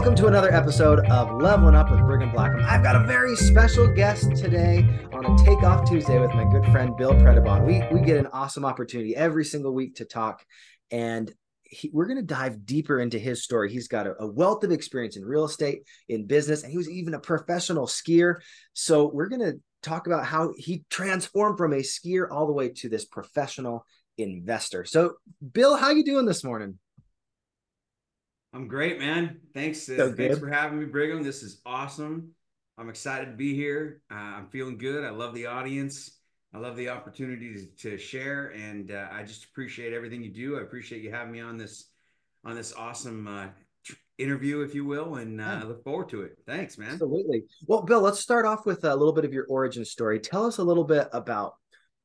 Welcome to another episode of Leveling Up with Brigham Blackham. I've got a very special guest today on a Takeoff Tuesday with my good friend Bill Predebon. We we get an awesome opportunity every single week to talk, and he, we're going to dive deeper into his story. He's got a, a, wealth of experience in real estate, in business, and he was even a professional skier. So we're going to talk about how he transformed from a skier all the way to this professional investor. So, Bill, how are you doing this morning? I'm great, man. Thanks. Uh, so thanks for having me, Brigham. This is awesome. I'm excited to be here. Uh, I'm feeling good. I love the audience. I love the opportunity to, to share, and uh, I just appreciate everything you do. I appreciate you having me on this on this awesome uh, interview, if you will, and uh, I look forward to it. Thanks, man. Absolutely. Well, Bill, let's start off with a little bit of your origin story. Tell us a little bit about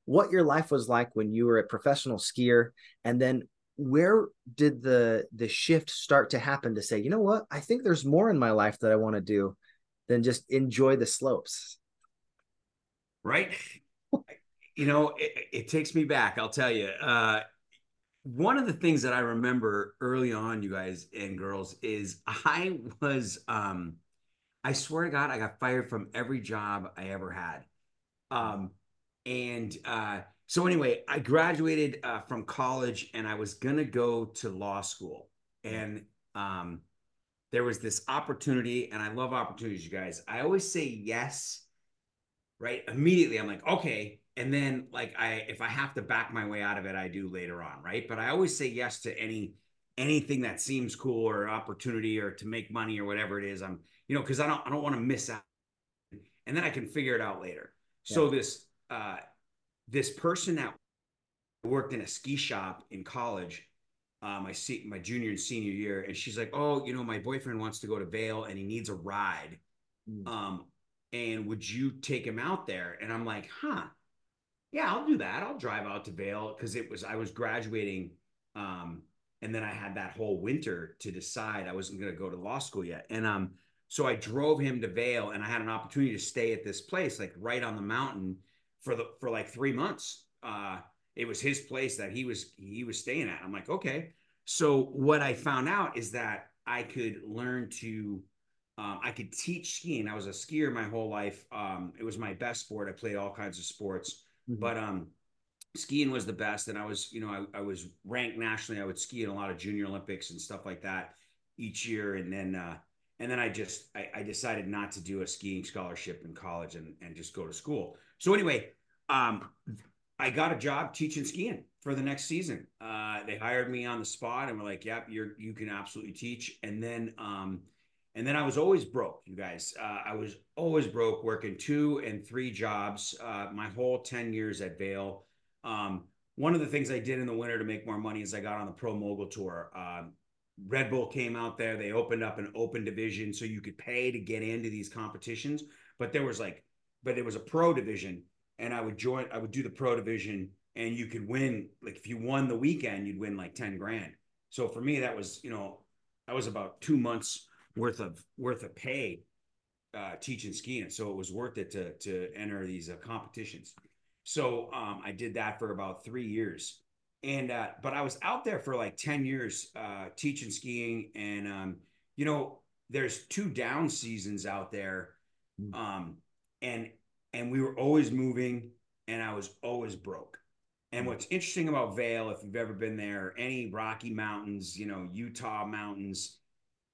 what your life was like when you were a professional skier, and then where did the the shift start to happen to say, you know what, I think there's more in my life that I want to do than just enjoy the slopes. Right. you know, it, it, takes me back. I'll tell you. Uh, one of the things that I remember early on, you guys and girls, is I was, um, I swear to God, I got fired from every job I ever had. Um, and uh, so, anyway, I graduated uh, from college and I was going to go to law school. And um, there was this opportunity, and I love opportunities, you guys. I always say yes, right? Immediately, I'm like, okay, and then like i if i have to back my way out of it i do later on right but i always say yes to any anything that seems cool or opportunity or to make money or whatever it is i'm you know because i don't i don't want to miss out and then i can figure it out later yeah. so this uh this person that worked in a ski shop in college uh, my see my junior and senior year and she's like oh you know my boyfriend wants to go to Vail and he needs a ride. Mm. um and would you take him out there? And i'm like huh. Yeah, I'll do that. I'll drive out to Vail. Because it was I was graduating, um, and then I had that whole winter to decide I wasn't going to go to law school yet, and um, so I drove him to Vail, and I had an opportunity to stay at this place like right on the mountain for the for like three months. Uh, it was his place that he was he was staying at. I'm like, okay. So what I found out is that I could learn to um, I could teach skiing. I was a skier my whole life. Um, it was my best sport. I played all kinds of sports. Mm-hmm. But um, skiing was the best, and I was, you know, I, I was ranked nationally. I would ski in a lot of junior Olympics and stuff like that each year, and then uh, and then I just I, I decided not to do a skiing scholarship in college and and just go to school. So anyway, um, I got a job teaching skiing for the next season. Uh, they hired me on the spot and were like, "Yep, you're you can absolutely teach." And then um, and then I was always broke, you guys. Uh, I was always broke, working two and three jobs uh, my whole 10 years at Vail. Um, one of the things I did in the winter to make more money is I got on the Pro Mogul Tour. Um, Red Bull came out there. They opened up an open division so you could pay to get into these competitions. But there was like, but it was a pro division. And I would join, I would do the pro division and you could win. Like if you won the weekend, you'd win like 10 grand. So for me, that was, you know, that was about two months worth of worth of pay uh, teaching skiing, so it was worth it to to enter these uh, competitions. So um, I did that for about three years, and uh, but I was out there for like ten years uh, teaching skiing, and um, you know there's two down seasons out there, hmm. um, and and we were always moving, and I was always broke. And hmm. what's interesting about Vail, if you've ever been there, any Rocky Mountains, you know Utah mountains,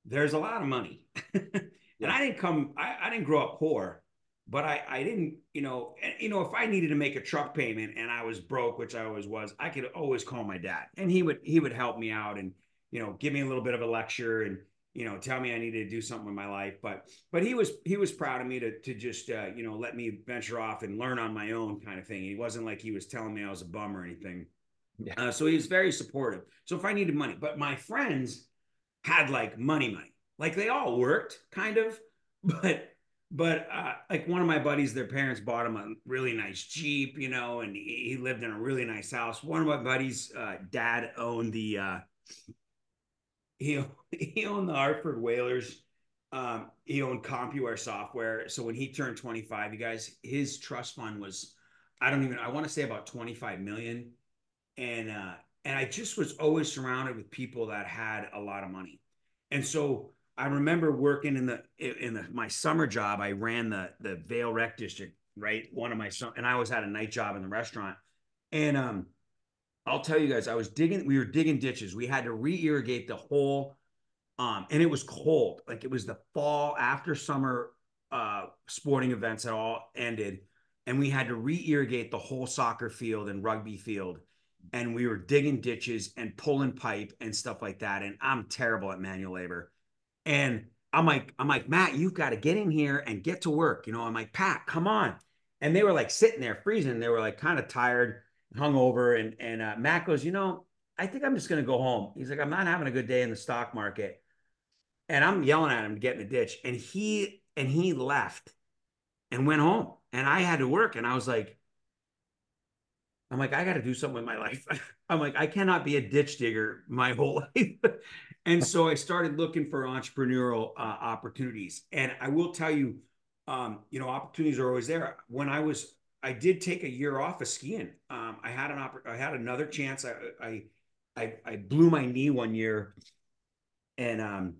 there's a lot of money. and I didn't come, I, I didn't grow up poor, but I, I didn't, you know, and, you know, if I needed to make a truck payment and I was broke, which I always was, I could always call my dad and he would, he would help me out and, you know, give me a little bit of a lecture and, you know, tell me I needed to do something with my life. But, but he was, he was proud of me to, to just, uh, you know, let me venture off and learn on my own kind of thing. He wasn't like he was telling me I was a bum or anything. Yeah. Uh, so he was very supportive. So if I needed money, but my friends, had like money money like they all worked kind of but but uh, like one of my buddies their parents bought him a really nice jeep you know and he, he lived in a really nice house. One of my buddies uh, dad owned the uh, he, he owned the hartford whalers. Um, he owned compuware software. So when he turned 25 you guys his trust fund was i don't even i want to say about 25 million. And uh and I just was always surrounded with people that had a lot of money. And so I remember working in the in the my summer job. I ran the the Vail Rec District, right? One of my and I always had a night job in the restaurant. And um, I'll tell you guys, I was digging. We were digging ditches. We had to re-irrigate the whole, um, and it was cold. Like it was the fall after summer uh, sporting events had all ended, and we had to re-irrigate the whole soccer field and rugby field and we were digging ditches and pulling pipe and stuff like that. And I'm terrible at manual labor. And I'm like, I'm like, Matt, you've got to get in here and get to work. You know, I'm like, Pat, come on. And they were like sitting there freezing. They were like kind of tired, hungover. And and uh, Matt goes, you know, I think I'm just gonna go home. He's like, I'm not having a good day in the stock market. And I'm yelling at him to get in the ditch. And he and he left and went home. And I had to work. And I was like, I'm like, I got to do something with my life. I'm like, I cannot be a ditch digger my whole life. And so I started looking for entrepreneurial uh, opportunities. And I will tell you, um, you know, opportunities are always there. When I was, I did take a year off of skiing. Um, I had an opp- I had another chance. I, I, I, I blew my knee one year, and um,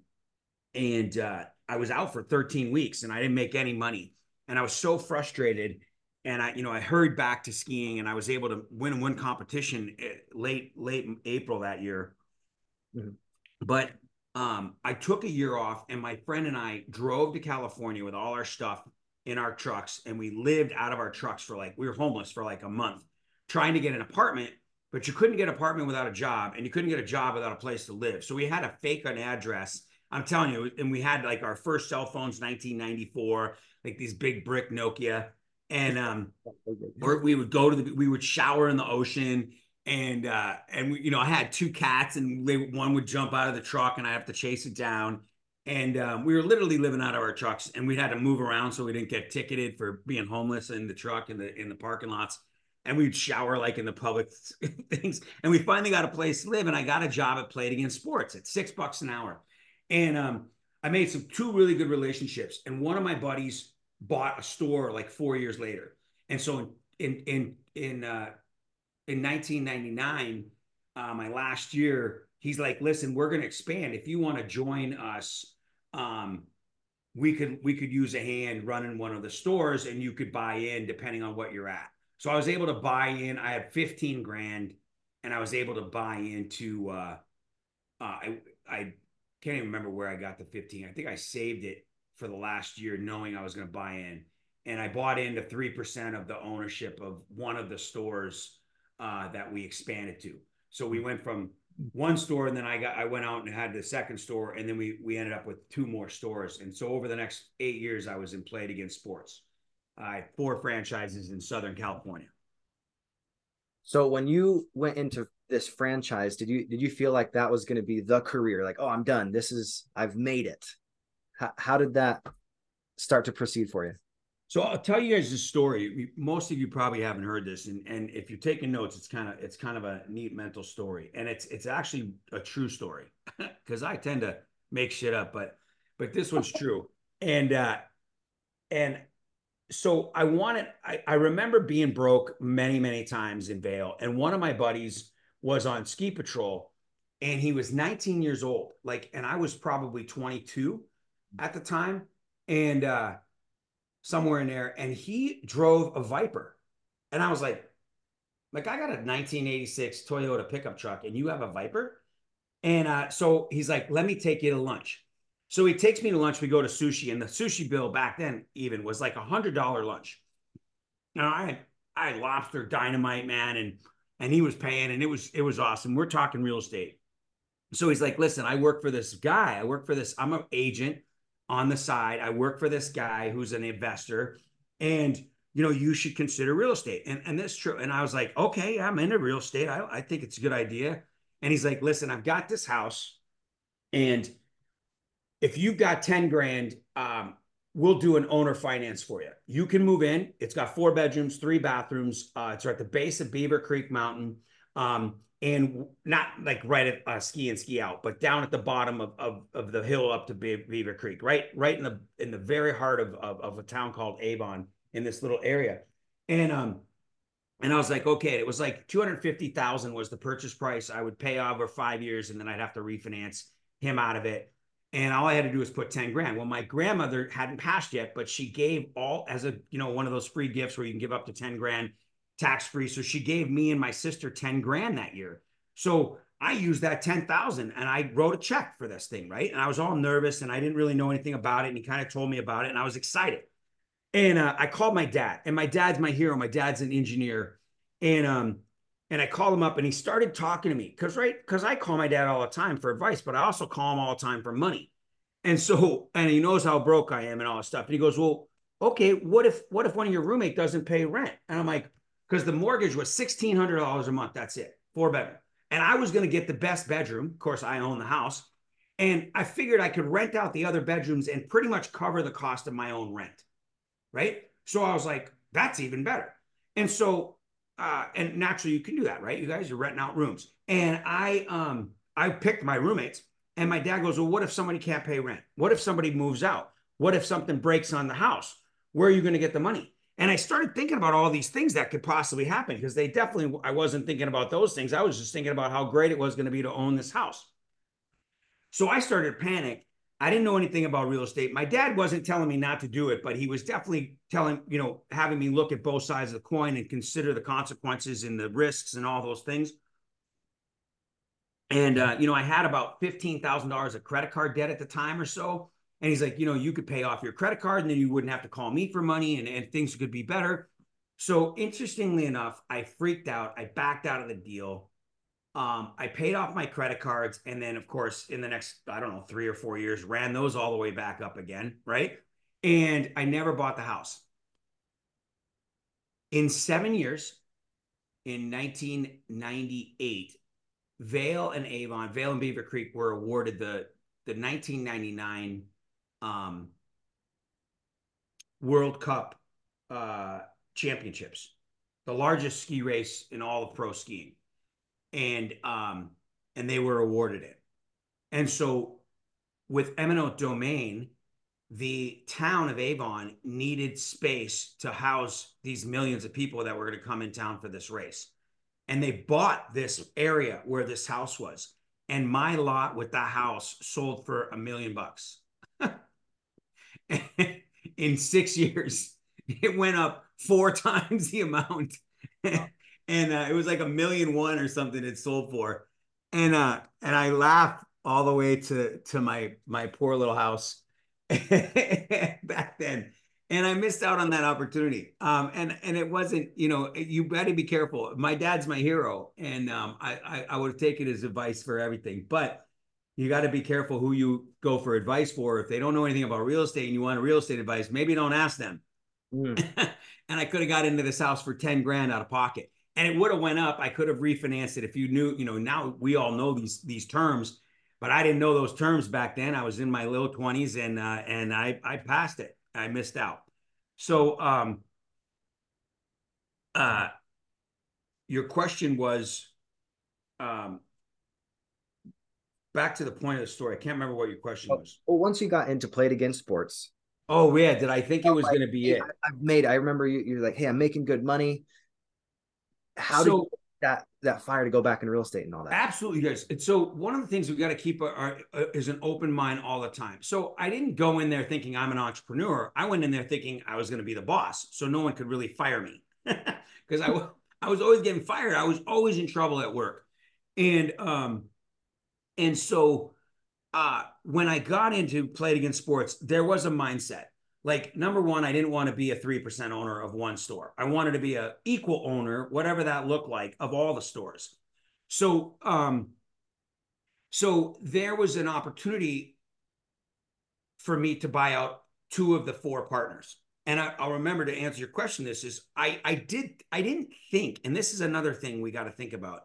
and uh, I was out for 13 weeks, and I didn't make any money, and I was so frustrated and I, you know, I hurried back to skiing, and I was able to win one competition eh, late late April that year. Mm-hmm. But um, I took a year off, and my friend and I drove to California with all our stuff in our trucks, and we lived out of our trucks for like we were homeless for like a month, trying to get an apartment. But you couldn't get an apartment without a job, and you couldn't get a job without a place to live. So we had to fake an address. I'm telling you, and we had like our first cell phones, 1994, like these big brick Nokia and um, or we would go to the we would shower in the ocean and uh and we, you know i had two cats and they, one would jump out of the truck and i have to chase it down. And um, we were literally living out of our trucks and we had to move around so we didn't get ticketed for being homeless in the truck in the in the parking lots. And we'd shower like in the public things. And we finally got a place to live and i got a job at Play It Again Sports at six bucks an hour. And um i made some two really good relationships and one of my buddies bought a store like four years later. And so in in in in uh, in 1999, uh, my last year, he's like, "Listen, we're going to expand. If you want to join us, um, we could we could use a hand running one of the stores, and you could buy in depending on what you're at." So I was able to buy in. I had 15 grand, and I was able to buy into. Uh, uh, I I can't even remember where I got the 15. I think I saved it for the last year, knowing I was going to buy in. And I bought into 3% of the ownership of one of the stores uh, that we expanded to. So we went from one store and then I got I went out and had the second store and then we we ended up with two more stores. And so over the next eight years, I was in Play It Again Sports. I had four franchises in Southern California. So when you went into this franchise, did you did you feel like that was going to be the career? Like, oh, I'm done. This is I've made it. How, how did that start to proceed for you? So I'll tell you guys a story. Most of you probably haven't heard this, and, and if you're taking notes, it's kind of it's kind of a neat mental story, and it's it's actually a true story because I tend to make shit up, but but this one's true, and uh, and so I wanted. I, I remember being broke many many times in Vail, and one of my buddies was on ski patrol, and he was 19 years old, like, and I was probably 22, at the time, and uh, somewhere in there, and he drove a Viper, and I was like, like I got a 1986 Toyota pickup truck, and you have a Viper, and uh, so he's like, let me take you to lunch. So he takes me to lunch. We go to sushi, and the sushi bill back then even was like a hundred dollar lunch. Now I had I had lobster dynamite, man, and and he was paying, and it was it was awesome. We're talking real estate. So he's like, listen, I work for this guy. I work for this. I'm an agent on the side. I work for this guy who's an investor, and you know, you should consider real estate. And and that's true. And I was like, okay, I'm into real estate. I, I think it's a good idea. And he's like, listen, I've got this house, and if you've got 10 grand, um, we'll do an owner finance for you. You can move in. It's got four bedrooms, three bathrooms. Uh, it's right at the base of Beaver Creek Mountain. Um, and not like right at uh, ski and ski out, but down at the bottom of, of, of the hill up to Beaver Creek, right, right in the in the very heart of, of, of a town called Avon in this little area, and um, and I was like, okay, it was like two hundred fifty thousand was the purchase price. I would pay over five years, and then I'd have to refinance him out of it. and all I had to do was put 10 grand. Well, my grandmother hadn't passed yet, but she gave all as a, you know, one of those free gifts where you can give up to 10 grand tax free. So she gave me and my sister 10 grand that year. So I used that 10,000 and I wrote a check for this thing, right? And I was all nervous and I didn't really know anything about it. And he kind of told me about it and I was excited. And uh, I called my dad, and my dad's my hero. My dad's an engineer. And um, and I called him up and he started talking to me because, right, because I call my dad all the time for advice, but I also call him all the time for money. And so, and he knows how broke I am and all this stuff. And he goes, Well, okay, what if what if one of your roommate doesn't pay rent? And I'm like, because the mortgage was sixteen hundred dollars a month. That's it, four bedroom. And I was going to get the best bedroom. Of course, I own the house. And I figured I could rent out the other bedrooms and pretty much cover the cost of my own rent. Right. So I was like, that's even better. And so uh, and naturally you can do that, right? You guys you're renting out rooms. And I um I picked my roommates and my dad goes, Well, what if somebody can't pay rent? What if somebody moves out? What if something breaks on the house? Where are you going to get the money? And I started thinking about all these things that could possibly happen because they definitely, I wasn't thinking about those things. I was just thinking about how great it was going to be to own this house. So I started panic. I didn't know anything about real estate. My dad wasn't telling me not to do it, but he was definitely telling, you know, having me look at both sides of the coin and consider the consequences and the risks and all those things. And, uh, you know, I had about $15,000 of credit card debt at the time or so. And he's like, you know, you could pay off your credit card and then you wouldn't have to call me for money and, and things could be better. So interestingly enough, I freaked out. I backed out of the deal. Um, I paid off my credit cards. And then, of course, in the next, I don't know, three or four years, ran those all the way back up again. Right. And I never bought the house. In seven years, in 1998, Vail and Avon, Vail and Beaver Creek were awarded the, the 1999 um, World Cup uh, championships, the largest ski race in all of pro skiing, and um, and they were awarded it. And so, with eminent domain, the town of Avon needed space to house these millions of people that were going to come in town for this race, and they bought this area where this house was. And my lot with the house sold for a million bucks. in six years, it went up four times the amount. and uh, it was like a million one or something it sold for. And uh, and I laughed all the way to to my my poor little house back then. And I missed out on that opportunity. Um, and and it wasn't, you know, you better be careful. My dad's my hero, and um, I, I I would have taken his advice for everything. But you got to be careful who you go for advice for. If they don't know anything about real estate and you want real estate advice, maybe don't ask them. Mm. and I could have got into this house for 10 grand out of pocket. And it would have went up. I could have refinanced it if you knew, you know, now we all know these these terms, but I didn't know those terms back then. I was in my little 20s and uh and I I passed it. I missed out. So um uh your question was um back to the point of the story. I can't remember what your question was. Well, once you got into Play It Again Sports. Oh yeah, did I think it was going to be it? I, have made. I remember you. You're like, hey, I'm making good money. How so, did that that fire to go back in real estate and all that? Absolutely, guys. And so one of the things we got to keep our, uh, is an open mind all the time. So I didn't go in there thinking I'm an entrepreneur. I went in there thinking I was going to be the boss, so no one could really fire me because I I was always getting fired. I was always in trouble at work, and um and so uh, when I got into Play It Again Sports, there was a mindset. Like number one, I didn't want to be a three percent owner of one store. I wanted to be a equal owner, whatever that looked like, of all the stores. So, um, so there was an opportunity for me to buy out two of the four partners. And I, will remember to answer your question. This is I I did I didn't think, and this is another thing we got to think about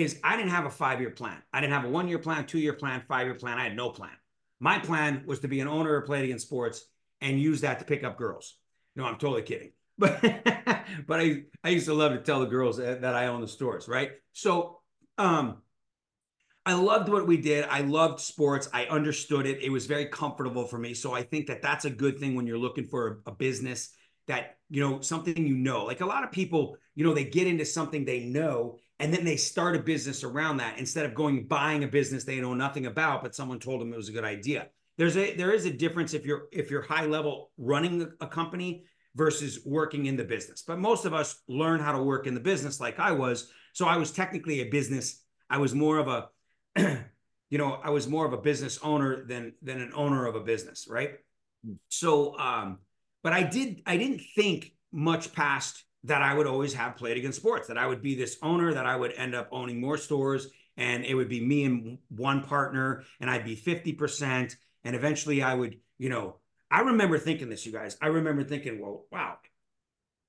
is I didn't have a five year plan. I didn't have a one year plan, two year plan, five year plan. I had no plan. My plan was to be an owner of Again Sports and use that to pick up girls. No, I'm totally kidding. But but I I used to love to tell the girls that, that I own the stores, right? So um I loved what we did. I loved sports. I understood it. It was very comfortable for me. So I think that that's a good thing when you're looking for a, a business that, you know, something you know. Like a lot of people, you know, they get into something they know and then they start a business around that instead of going buying a business they know nothing about but someone told them it was a good idea there's a there is a difference if you're if you're high level running a company versus working in the business. But most of us learn how to work in the business like I was. So I was technically a business. I was more of a, you know, I was more of a business owner than than an owner of a business, right? Hmm. So, um, but I did I didn't think much past that I would always have Play It Again Sports, that I would be this owner, that I would end up owning more stores, and it would be me and one partner, and I'd be 50%. And eventually I would, you know, I remember thinking this, you guys. I remember thinking, well, wow.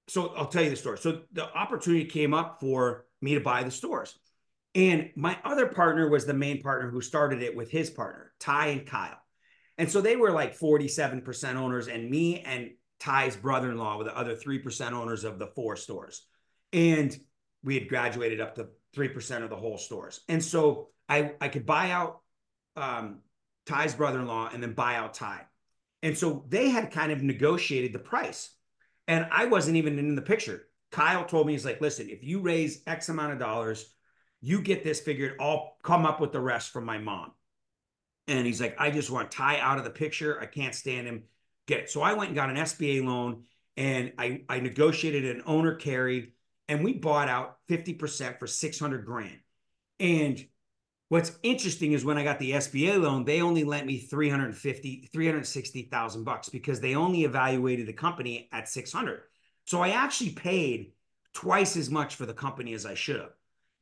So I'll tell you the story. So the opportunity came up for me to buy the stores. And my other partner was the main partner who started it with his partner, Ty and Kyle. And so they were like 47% owners, and me and Ty's brother in law were the other 3% owners of the four stores. And we had graduated up to 3% of the whole stores. And so I, I could buy out um, Ty's brother in law and then buy out Ty. And so they had kind of negotiated the price. And I wasn't even in the picture. Kyle told me, he's like, listen, if you raise X amount of dollars, you get this figured. I'll come up with the rest from my mom. And he's like, I just want Ty out of the picture. I can't stand him. Get it. So I went and got an SBA loan and I, I negotiated an owner carry and we bought out 50% for 600 grand. And What's interesting is when I got the SBA loan, they only lent me 350, 360,000 bucks because they only evaluated the company at 600. So I actually paid twice as much for the company as I should have.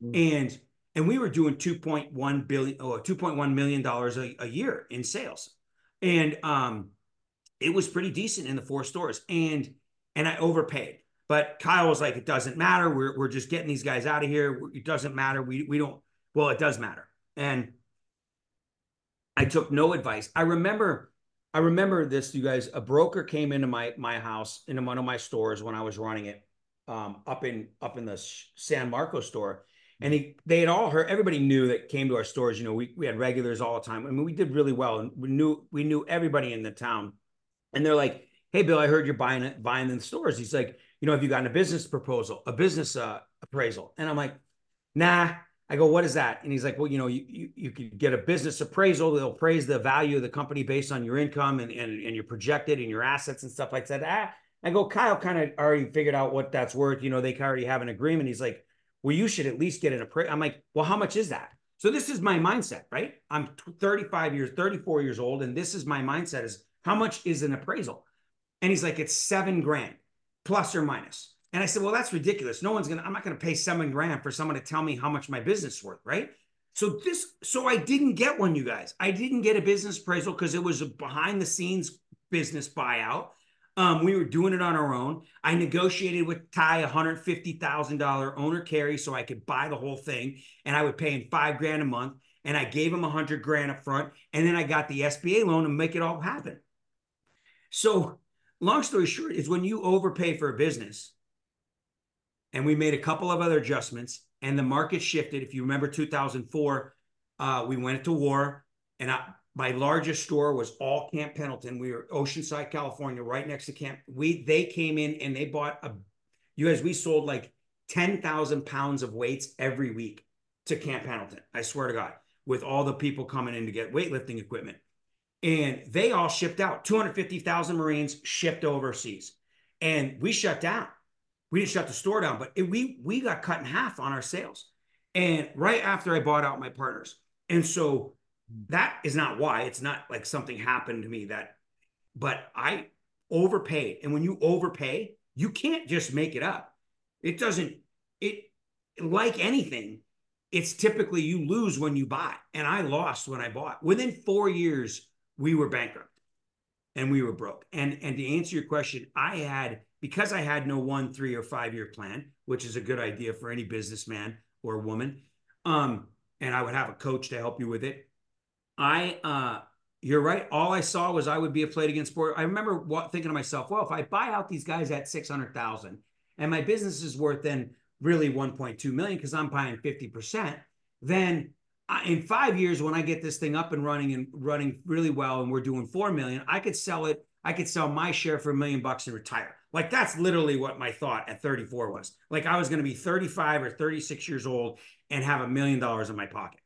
Mm. And and we were doing 2.1 billion or 2.1 million dollars a, a year in sales. And um it was pretty decent in the four stores and and I overpaid. But Kyle was like, it doesn't matter. We're, we're just getting these guys out of here. It doesn't matter. We, we don't, well, it does matter and I took no advice. I remember, I remember this, you guys. A broker came into my my house, into one of my stores when I was running it, um, up in up in the San Marcos store, and he they had all heard. Everybody knew that came to our stores. You know, we we had regulars all the time. I mean, we did really well, and we knew we knew everybody in the town. And they're like, "Hey, Bill, I heard you're buying buying in stores." He's like, "You know, have you gotten a business proposal, a business uh, appraisal?" And I'm like, "Nah." I go, what is that? And he's like, well, you know, you, you, you could get a business appraisal. They'll appraise the value of the company based on your income and, and, and your projected and your assets and stuff like that. Ah, I go, Kyle kind of already figured out what that's worth. You know, they already have an agreement. He's like, well, you should at least get an appraisal. I'm like, well, how much is that? So this is my mindset, right? I'm 35 years, 34 years old. And this is my mindset is how much is an appraisal? And he's like, it's seven grand plus or minus. And I said, well, that's ridiculous. No one's to, I'm not to pay seven grand for someone to tell me how much my business is worth. Right. So this, so I didn't get one, you guys. I didn't get a business appraisal because it was a behind the scenes business buyout. Um, we were doing it on our own. I negotiated with Ty a hundred fifty thousand dollar owner carry so I could buy the whole thing, and I would pay him five grand a month. And I gave him a hundred grand up front, and then I got the SBA loan to make it all happen. So, long story short, is when you overpay for a business, and we made a couple of other adjustments and the market shifted. If you remember 2004 uh, we went to war and I, my largest store was all camp pendleton. We were oceanside california right next to camp we they came in and they bought a you guys we sold like 10,000 pounds of weights every week to camp pendleton i swear to god with all the people coming in to get weightlifting equipment and they all shipped out 250,000 marines shipped overseas and we shut down we didn't shut the store down, but it, we we got cut in half on our sales. And right after I bought out my partners, and so that is not why. It's not like something happened to me that, but I overpaid. And when you overpay, you can't just make it up. It doesn't. It like anything, it's typically you lose when you buy. And I lost when I bought. Within four years, we were bankrupt and we were broke. And and to answer your question, I had because I had no one, three, or five year plan, which is a good idea for any businessman or woman. Um, and I would have a coach to help you with it. I uh you're right. All I saw was I would be a played against Again sport. I remember what, thinking to myself, well, if I buy out these guys at 600,000 and my business is worth then really 1.2 million because I'm buying 50%, then in five years when i get this thing up and running and running really well and we're doing four million i could sell it i could sell my share for a million bucks and retire like that's literally what my thought at 34 was like i was going to be 35 or 36 years old and have a million dollars in my pocket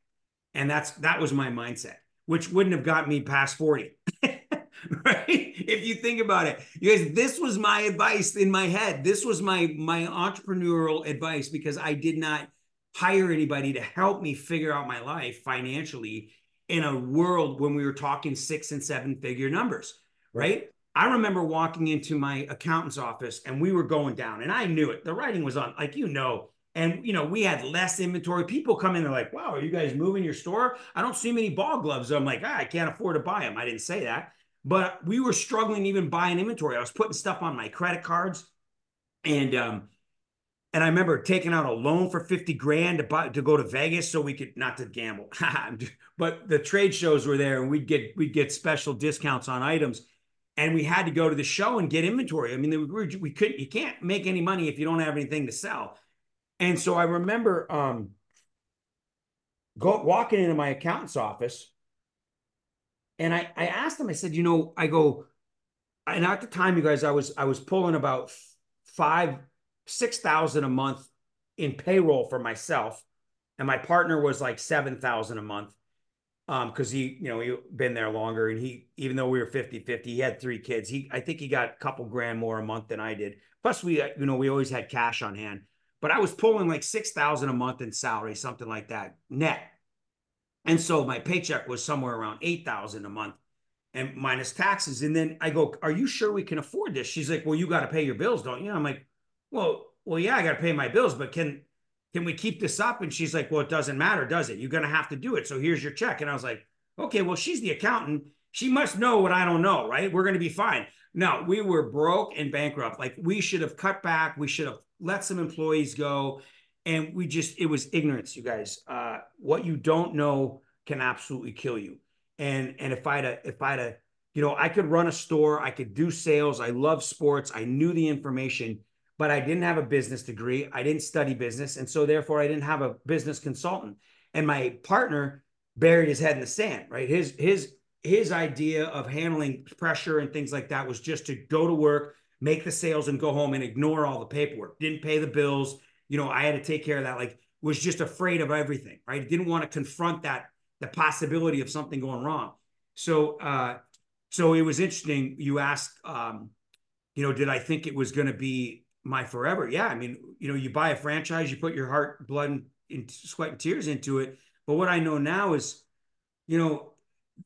and that's that was my mindset which wouldn't have got me past 40. right? If you think about it, you guys, this was my advice in my head. This was my my entrepreneurial advice because I did not hire anybody to help me figure out my life financially in a world when we were talking six and seven figure numbers, right? I remember walking into my accountant's office and we were going down and I knew it. The writing was on, like, you know, and you know, we had less inventory. People come in, they're like, wow, are you guys moving your store? I don't see many ball gloves. I'm like, ah, I can't afford to buy them. I didn't say that. But we were struggling even buying inventory. I was putting stuff on my credit cards. And um, and I remember taking out a loan for 50 grand to buy to go to Vegas so we could not to gamble. but the trade shows were there and we'd get we'd get special discounts on items. And we had to go to the show and get inventory. I mean, we, were, we couldn't, you can't make any money if you don't have anything to sell. And so I remember um, go, walking into my accountant's office and I, I asked him, I said, you know, I go, and at the time, you guys, I was, I was pulling about five, 6,000 a month in payroll for myself. And my partner was like 7,000 a month. Um, cause he, you know, he been there longer and he, even though we were 50, 50, he had three kids. He, I think he got a couple grand more a month than I did. Plus we, you know, we always had cash on hand but I was pulling like 6,000 a month in salary, something like that net. And so my paycheck was somewhere around 8,000 a month and minus taxes. And then I go, are you sure we can afford this? She's like, well, you got to pay your bills, don't you? I'm like, well, well, yeah, I got to pay my bills, but can, can we keep this up? And she's like, well, it doesn't matter, does it? You're going to have to do it. So here's your check. And I was like, okay, well, she's the accountant. She must know what I don't know, right? We're going to be fine. No, we were broke and bankrupt. Like we should have cut back. We should have let some employees go. And we just, it was ignorance, you guys. Uh, what you don't know can absolutely kill you. And and if I'd a, if I'd a, you know, I could run a store, I could do sales. I love sports. I knew the information, but I didn't have a business degree. I didn't study business, and so therefore I didn't have a business consultant. And my partner buried his head in the sand. Right, his his his idea of handling pressure and things like that was just to go to work, make the sales and go home and ignore all the paperwork. Didn't pay the bills. You know, I had to take care of that. Like was just afraid of everything, right? Didn't want to confront that the possibility of something going wrong. So uh so it was interesting. You asked um, you know, did I think it was going to be my forever? Yeah. I mean, you know, you buy a franchise, you put your heart, blood, and, and sweat and tears into it. But what I know now is, you know,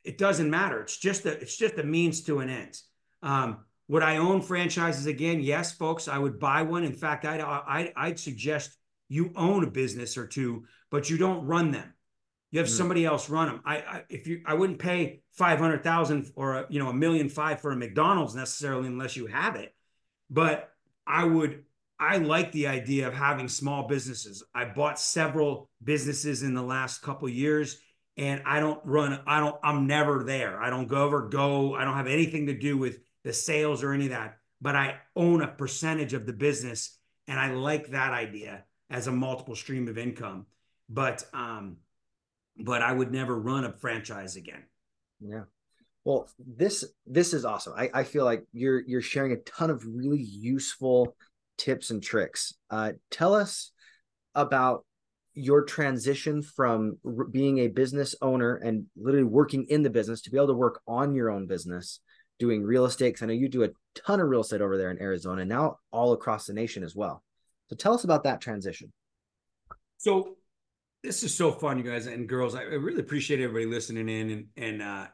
it doesn't matter. It's just a it's just a means to an end. Um, would I own franchises again? Yes, folks, I would buy one. In fact, I'd, I'd, I'd suggest you own a business or two, but you don't run them. You have mm. somebody else run them. I, I, if you I wouldn't pay five hundred thousand or a, you know a million five for a McDonald's necessarily unless you have it. But I would I like the idea of having small businesses. I bought several businesses in the last couple years and I don't run I don't I'm never there. I don't go over go. I don't have anything to do with the sales or any of that, but I own a percentage of the business and I like that idea as a multiple stream of income. But um but I would never run a franchise again. Yeah. Well, this this is awesome. I, I feel like you're you're sharing a ton of really useful tips and tricks. Uh, tell us about your transition from r- being a business owner and literally working in the business to be able to work on your own business doing real estate because I know you do a ton of real estate over there in Arizona, now all across the nation as well. So tell us about that transition. So this is so fun, you guys and girls. I really appreciate everybody listening in, and and uh,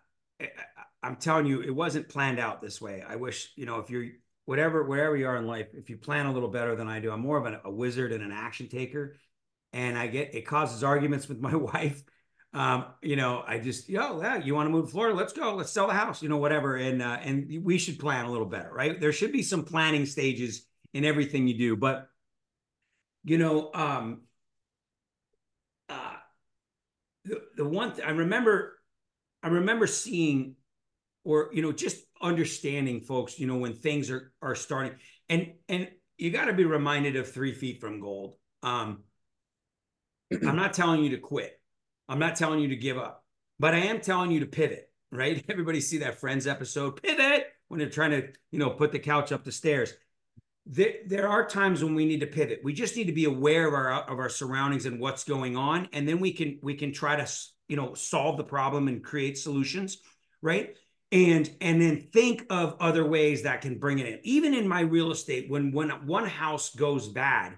I'm telling you, it wasn't planned out this way. I wish you know if you're whatever wherever you are in life, if you plan a little better than I do, I'm more of a, wizard and an action taker, and I get it causes arguments with my wife um, you know, I just, yo, yeah, you want to move to Florida? Let's go. Let's sell the house, you know, whatever. And uh, and we should plan a little better, right? There should be some planning stages in everything you do. But you know, um, uh, the the one th- I remember, I remember seeing, or you know, just understanding, folks. You know, when things are are starting, and and you got to be reminded of three feet from gold. Um, I'm not telling you to quit I'm not telling you to give up, but I am telling you to pivot, right? Everybody see that Friends episode, pivot, when they're trying to, you know, put the couch up the stairs. There, there are times when we need to pivot. We just need to be aware of our of our surroundings and what's going on, and then we can we can try to you know solve the problem and create solutions right and and then think of other ways that can bring it in. Even in my real estate when when one house goes bad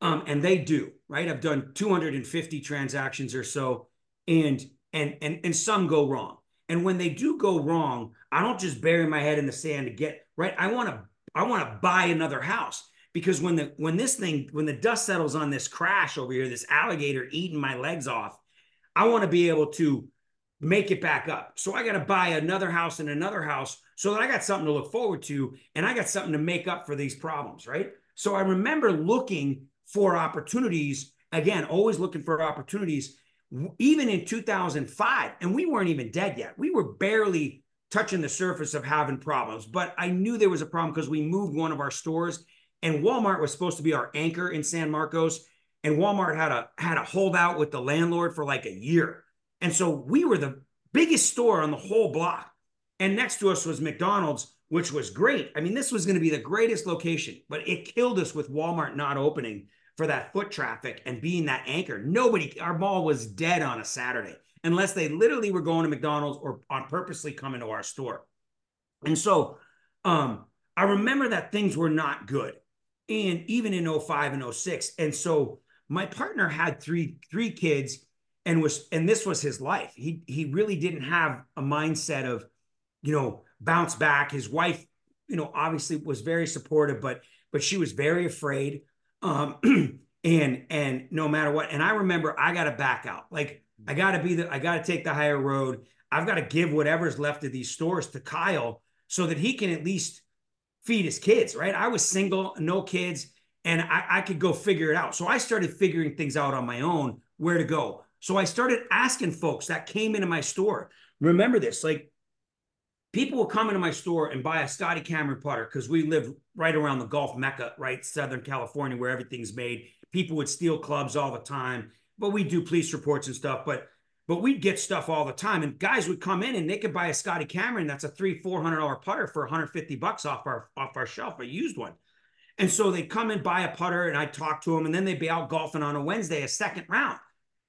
um and they do right? I've done 250 transactions or so and and and and some go wrong. And when they do go wrong i don't just bury my head in the sand to get right? I want to i want to buy another house because when the when this thing when the dust settles on this crash over here this alligator eating my legs off i want to be able to make it back up. So I got to buy another house and another house so that I got something to look forward to and I got something to make up for these problems, right? So I remember looking for opportunities, again, always looking for opportunities, even in 2005. And we weren't even dead yet. We were barely touching the surface of having problems, but I knew there was a problem because we moved one of our stores and Walmart was supposed to be our anchor in San Marcos. And Walmart had a had a holdout with the landlord for like a year. And so we were the biggest store on the whole block. And next to us was McDonald's, which was great. I mean, this was going to be the greatest location, but it killed us with Walmart not opening for that foot traffic and being that anchor. Nobody, our mall was dead on a Saturday unless they literally were going to McDonald's or on purposely coming to our store. And so um, I remember that things were not good. And even in 05 and 06. And so my partner had three three kids and was and this was his life. He he really didn't have a mindset of, you know, bounce back. His wife, you know, obviously was very supportive, but but she was very afraid. Um, and and no matter what, and I remember I got to back out. Like I got to be the I got to take the higher road. I've got to give whatever's left of these stores to Kyle so that he can at least feed his kids. Right? I was single, no kids, and I, I could go figure it out. So I started figuring things out on my own, where to go so I started asking folks that came into my store. Remember this, like people will come into my store and buy a Scotty Cameron putter because we live right around the Gulf Mecca, right? Southern California, where everything's made. People would steal clubs all the time, but we do police reports and stuff. But but we'd get stuff all the time. And guys would come in and they could buy a Scotty Cameron that's a three, four hundred dollar putter for 150 bucks off our off our shelf, a used one. And so they'd come and buy a putter, and I'd talk to them, and then they'd be out golfing on a Wednesday, a second round.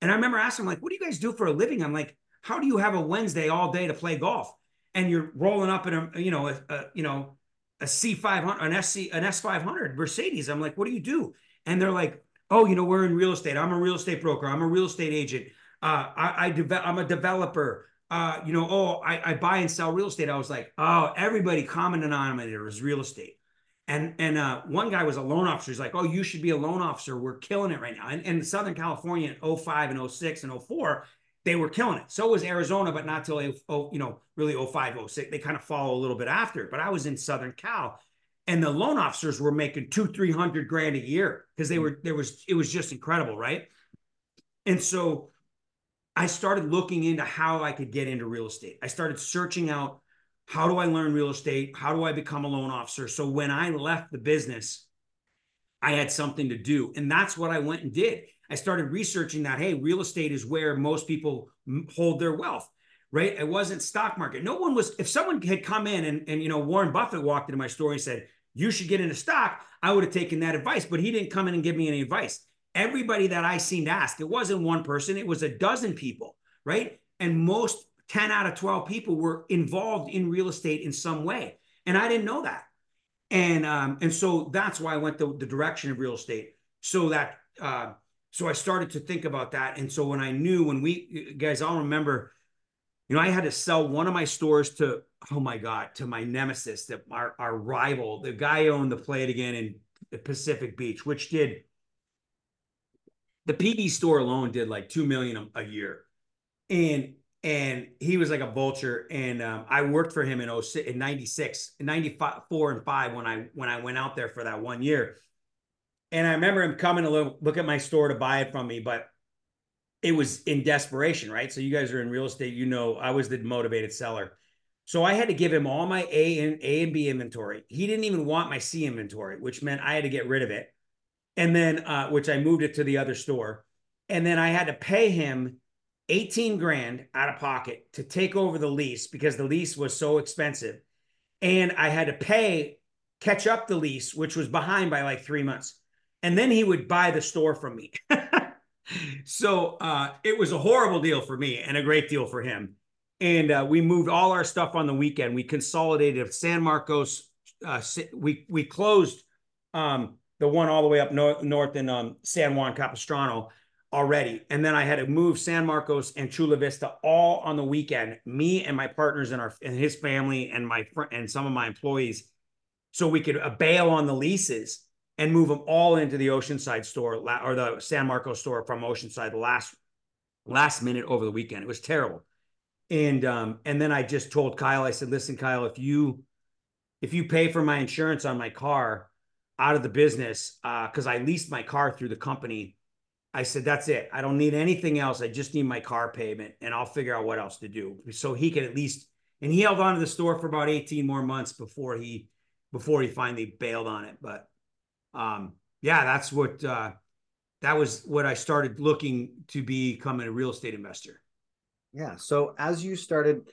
And I remember asking him, like, what do you guys do for a living? I'm like, how do you have a Wednesday all day to play golf? And you're rolling up in a, you know, a, a you know, a C500, an SC, an S500 Mercedes. I'm like, what do you do? And they're like, oh, you know, we're in real estate. I'm a real estate broker. I'm a real estate agent. Uh, I, I develop, I'm a developer. Uh, you know, oh, I, I buy and sell real estate. I was like, oh, everybody common denominator is real estate. And and uh, one guy was a loan officer. He's like, "Oh, you should be a loan officer. We're killing it right now." And, and Southern California in 05 and 06 and 04, they were killing it. So was Arizona, but not till you know, really 05, 06. They kind of follow a little bit after. But I was in Southern Cal, and the loan officers were making two, three hundred grand a year because they were there was it was just incredible, right? And so I started looking into how I could get into real estate. I started searching out how do I learn real estate? How do I become a loan officer? So when I left the business, I had something to do. And that's what I went and did. I started researching that, hey, real estate is where most people hold their wealth, right? It wasn't stock market. No one was, if someone had come in and, and you know, Warren Buffett walked into my store and said, you should get into stock, I would have taken that advice, but he didn't come in and give me any advice. Everybody that I seemed to ask, it wasn't one person, it was a dozen people, right? And most 10 out of 12 people were involved in real estate in some way. And I didn't know that. And um, and so that's why I went the, the direction of real estate. So that uh, so I started to think about that. And so when I knew when we guys, I'll remember, you know, I had to sell one of my stores to oh my God, to my nemesis, that our, our rival, the guy owned the Play It Again in Pacific Beach, which did the PE store alone did like two million a, a year. And and he was like a vulture. And um, I worked for him in 06, in 96, 94 and five when I when I went out there for that one year. And I remember him coming to look, look at my store to buy it from me, but it was in desperation, right? So you guys are in real estate, you know, I was the motivated seller. So I had to give him all my A and A and B inventory. He didn't even want my C inventory, which meant I had to get rid of it. And then, uh, which I moved it to the other store. And then I had to pay him 18 grand out of pocket to take over the lease because the lease was so expensive. And I had to pay, catch up the lease, which was behind by like three months. And then he would buy the store from me. so uh, it was a horrible deal for me and a great deal for him. And uh, we moved all our stuff on the weekend. We consolidated San Marcos. Uh, we we closed um, the one all the way up north, north in um, San Juan Capistrano already. And then I had to move San Marcos and Chula Vista all on the weekend. Me and my partners and our and his family and my friend and some of my employees, so we could uh, bail on the leases and move them all into the Oceanside store or the San Marcos store from Oceanside last last minute over the weekend. It was terrible. And um, and then I just told Kyle, I said, listen, Kyle, if you if you pay for my insurance on my car out of the business, because uh, I leased my car through the company, I said, that's it. I don't need anything else. I just need my car payment and I'll figure out what else to do. So he could at least and he held on to the store for about 18 more months before he before he finally bailed on it. But um, yeah, that's what uh, that was what I started looking to become a real estate investor. Yeah. So as you started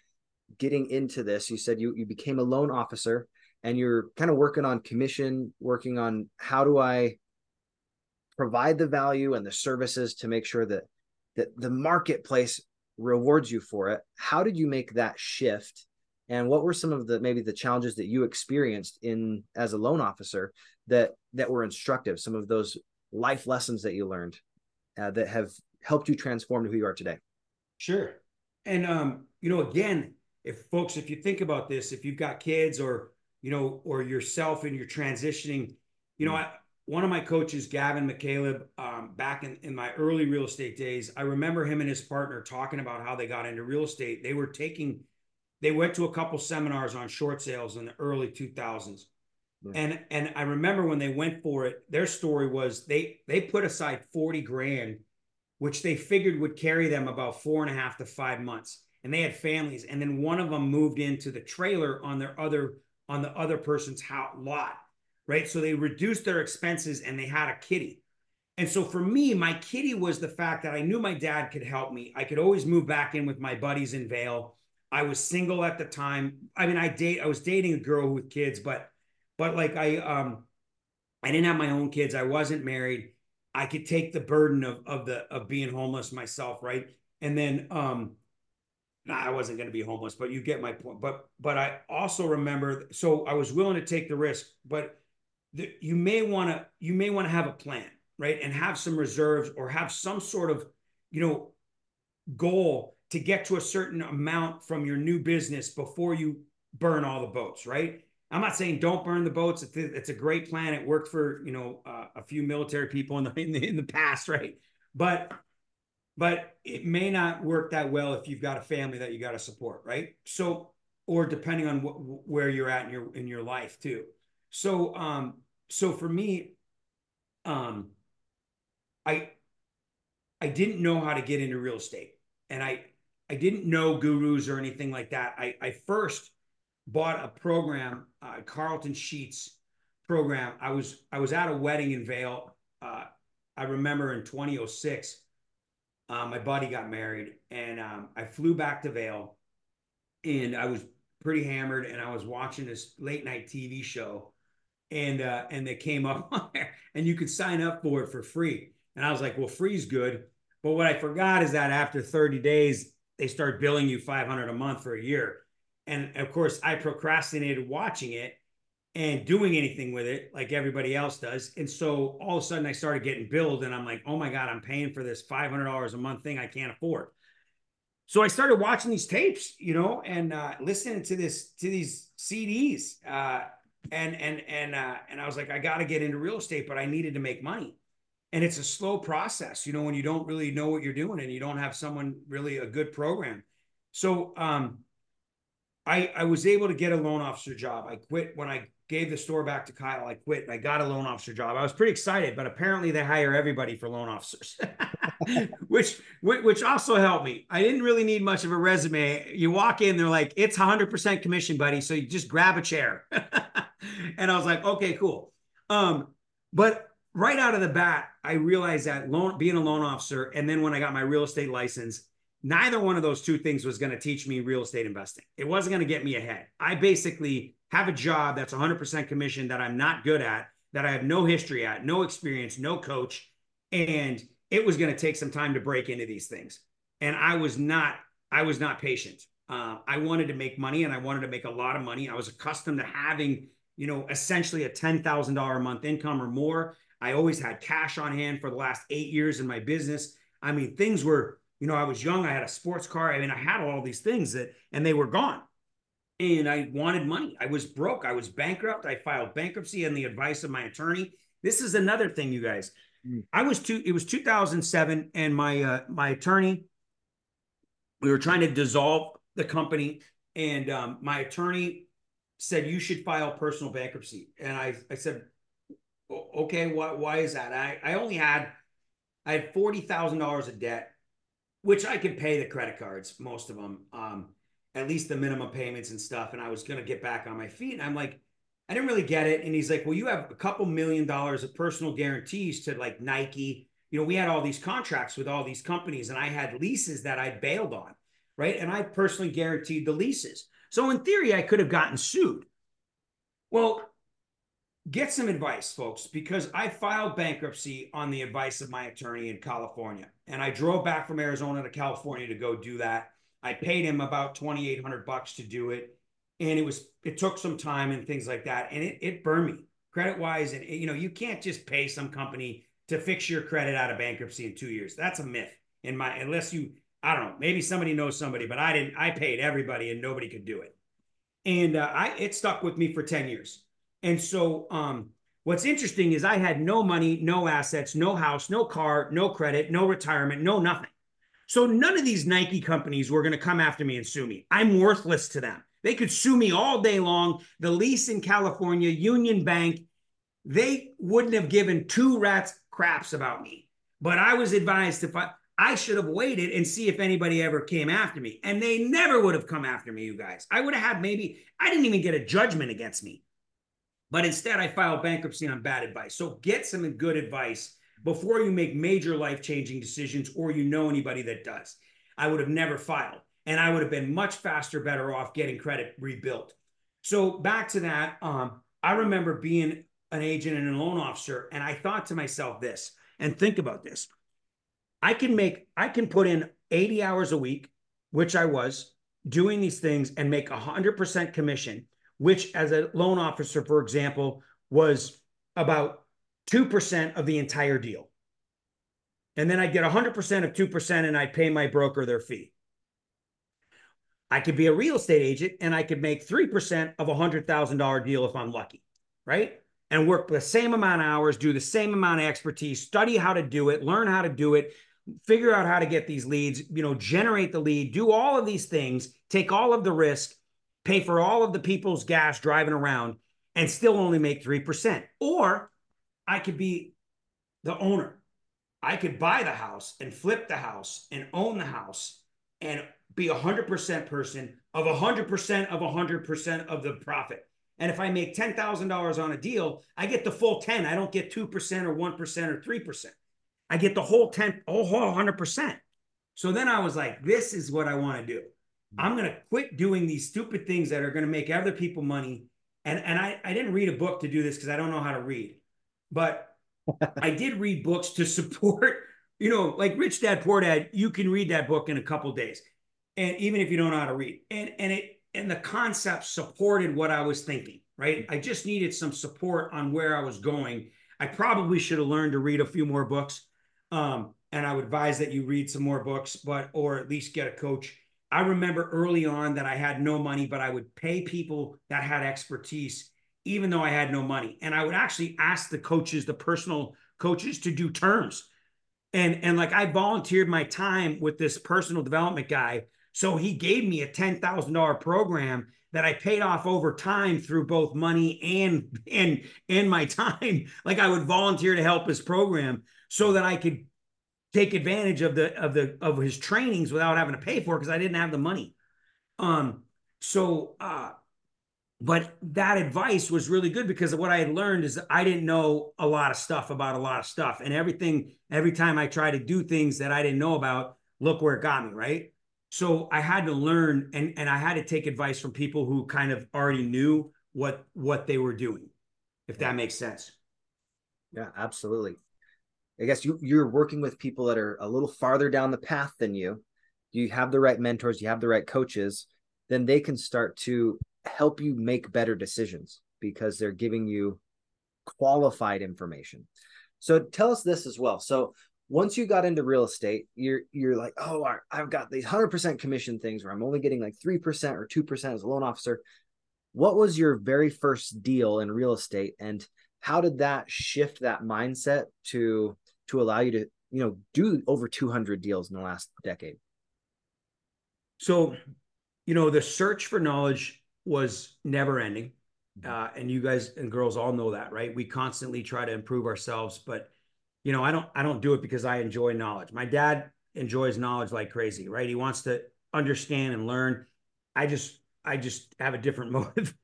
getting into this, you said you you became a loan officer and you're kind of working on commission, working on how do I provide the value and the services to make sure that that the marketplace rewards you for it. How did you make that shift? And what were some of the maybe the challenges that you experienced in as a loan officer that that were instructive some of those life lessons that you learned uh, that have helped you transform to who you are today sure and um you know again if folks if you think about this if you've got kids or you know or yourself and you're transitioning you know mm-hmm. I, one of my coaches gavin mccaleb um, back in, in my early real estate days i remember him and his partner talking about how they got into real estate they were taking they went to a couple seminars on short sales in the early 2000s and and I remember when they went for it, their story was they they put aside 40 grand, which they figured would carry them about four and a half to five months. And they had families. And then one of them moved into the trailer on their other on the other person's house lot. Right. So they reduced their expenses and they had a kitty. And so for me, my kitty was the fact that I knew my dad could help me. I could always move back in with my buddies in Vail. I was single at the time. I mean, I date I was dating a girl with kids, but but like I um I didn't have my own kids. I wasn't married. I could take the burden of of the of being homeless myself, right? And then um nah, I wasn't going to be homeless, but you get my point. But but I also remember so I was willing to take the risk, but the, you may want to you may want to have a plan, right? And have some reserves or have some sort of, you know, goal to get to a certain amount from your new business before you burn all the boats, right? I'm not saying don't burn the boats. It's a, it's a great plan. It worked for you know uh, a few military people in the, in the in the past, right? But but it may not work that well if you've got a family that you got to support, right? So or depending on wh- where you're at in your in your life too. So um so for me, um, I I didn't know how to get into real estate, and I I didn't know gurus or anything like that. I I first bought a program, uh, Carleton Sheets program. I was I was at a wedding in Vail. Uh, I remember in 2006, uh, my buddy got married, and um, I flew back to Vail, and I was pretty hammered, and I was watching this late night TV show, and uh, and they came up on there, and you could sign up for it for free, and I was like, well, free's good, but what I forgot is that after 30 days, they start billing you 500 a month for a year. And of course, I procrastinated watching it and doing anything with it like everybody else does. And so all of a sudden I started getting billed and I'm like, oh my God, I'm paying for this $500 a month thing I can't afford. So I started watching these tapes, you know, and uh, listening to this, to these CDs. Uh, and, and, and, uh, and I was like, I got to get into real estate, but I needed to make money. And it's a slow process, you know, when you don't really know what you're doing and you don't have someone really a good program. So, um, I, I was able to get a loan officer job. I quit when I gave the store back to Kyle. I quit and I got a loan officer job. I was pretty excited, but apparently they hire everybody for loan officers, which which also helped me. I didn't really need much of a resume. You walk in, they're like, "It's 100% commission, buddy." So you just grab a chair, and I was like, "Okay, cool." Um, but right out of the bat, I realized that loan being a loan officer, and then when I got my real estate license, neither one of those two things was going to teach me real estate investing. It wasn't going to get me ahead. I basically have a job that's 100% commission that I'm not good at, that I have no history at, no experience, no coach, and it was going to take some time to break into these things. And I was not, I was not patient. Uh, I wanted to make money and I wanted to make a lot of money. I was accustomed to having, you know, essentially a $10,000 a month income or more. I always had cash on hand for the last eight years in my business. I mean, things were, you know, I was young. I had a sports car. I mean, I had all these things that, and they were gone. And I wanted money. I was broke. I was bankrupt. I filed bankruptcy on the advice of my attorney. This is another thing, you guys. Mm. I was two. It was 2007, and my uh, my attorney. We were trying to dissolve the company, and um, my attorney said you should file personal bankruptcy, and I I said, okay, why why is that? I I only had I had forty thousand dollars of debt, which I could pay the credit cards, most of them, um, at least the minimum payments and stuff, and I was gonna get back on my feet, and I'm like. I didn't really get it. And he's like, Well, you have a couple million dollars of personal guarantees to like Nike. You know, we had all these contracts with all these companies, and I had leases that I bailed on right? And I personally guaranteed the leases. So in theory, I could have gotten sued. Well, get some advice, folks, because I filed bankruptcy on the advice of my attorney in California. And I drove back from Arizona to California to go do that. I paid him about 2,800 bucks to do it. And it was, it took some time and things like that. And it, it burned me credit wise. And, you know, you can't just pay some company to fix your credit out of bankruptcy in two years. That's a myth in my, unless you I don't know. Maybe somebody knows somebody, but I didn't. I paid everybody, and nobody could do it. And uh, I it stuck with me for ten years. And so, um, what's interesting is I had no money, no assets, no house, no car, no credit, no retirement, no nothing. So none of these Nike companies were going to come after me and sue me. I'm worthless to them. They could sue me all day long. The lease in California, Union Bank, they wouldn't have given two rats craps about me. But I was advised to fight. I should have waited and see if anybody ever came after me. And they never would have come after me, you guys. I would have had maybe, I didn't even get a judgment against me. But instead, I filed bankruptcy on bad advice. So get some good advice before you make major life changing decisions or you know anybody that does. I would have never filed and I would have been much faster, better off getting credit rebuilt. So back to that, um, I remember being an agent and a loan officer, and I thought to myself this, and think about this. I can make, I can put in 80 hours a week, which I was doing these things and make 100% commission, which as a loan officer, for example, was about 2% of the entire deal. And then I'd get 100% of 2% and I'd pay my broker their fee. I could be a real estate agent and I could make 3% of a $100,000 deal if I'm lucky, right? And work the same amount of hours, do the same amount of expertise, study how to do it, learn how to do it, figure out how to get these leads, you know, generate the lead, do all of these things, take all of the risk, pay for all of the people's gas driving around, and still only make 3%. Or I could be the owner. I could buy the house and flip the house and own the house and be a 100% person of a 100% of a 100% of the profit. And if I make $10,000 on a deal, I get the full 10. I don't get 2% or 1% or 3%. I get the whole 10, whole 100%. So then I was like, this is what I want to do. I'm going to quit doing these stupid things that are going to make other people money. And, and I, I didn't read a book to do this because I don't know how to read, but I did read books to support, you know, like Rich Dad Poor Dad. You can read that book in a couple days. And even if you don't know how to read and, and it, and the concept supported what I was thinking, right? I just needed some support on where I was going. I probably should have learned to read a few more books um, and I would advise that you read some more books, but or at least get a coach. I remember early on that I had no money, but I would pay people that had expertise, even though I had no money. And I would actually ask the coaches, the personal coaches, to do terms. And and like I volunteered my time with this personal development guy. So he gave me a $10,000 program that I paid off over time through both money and and and my time. Like I would volunteer to help his program so that I could take advantage of the of the of his trainings without having to pay for it because I didn't have the money. Um, so uh but that advice was really good because what I had learned is I didn't know a lot of stuff about a lot of stuff. And everything, every time I tried to do things that I didn't know about, look where it got me, right? So I had to learn and, and I had to take advice from people who kind of already knew what what they were doing, if that makes sense. Yeah, absolutely. I guess you you're working with people that are a little farther down the path than you. You have the right mentors, you have the right coaches, then they can start to help you make better decisions because they're giving you qualified information. So tell us this as well. So once you got into real estate, you're you're like, oh, I've got these hundred percent commission things where I'm only getting like three percent or two percent as a loan officer. What was your very first deal in real estate, and how did that shift that mindset to to allow you to you know do over 200 deals in the last decade? So, you know, the search for knowledge was never ending. Mm-hmm. Uh, and you guys and girls all know that, right? We constantly try to improve ourselves, but you know, I don't I don't do it because I enjoy knowledge. My dad enjoys knowledge like crazy, right? He wants to understand and learn. I just I just have a different motive.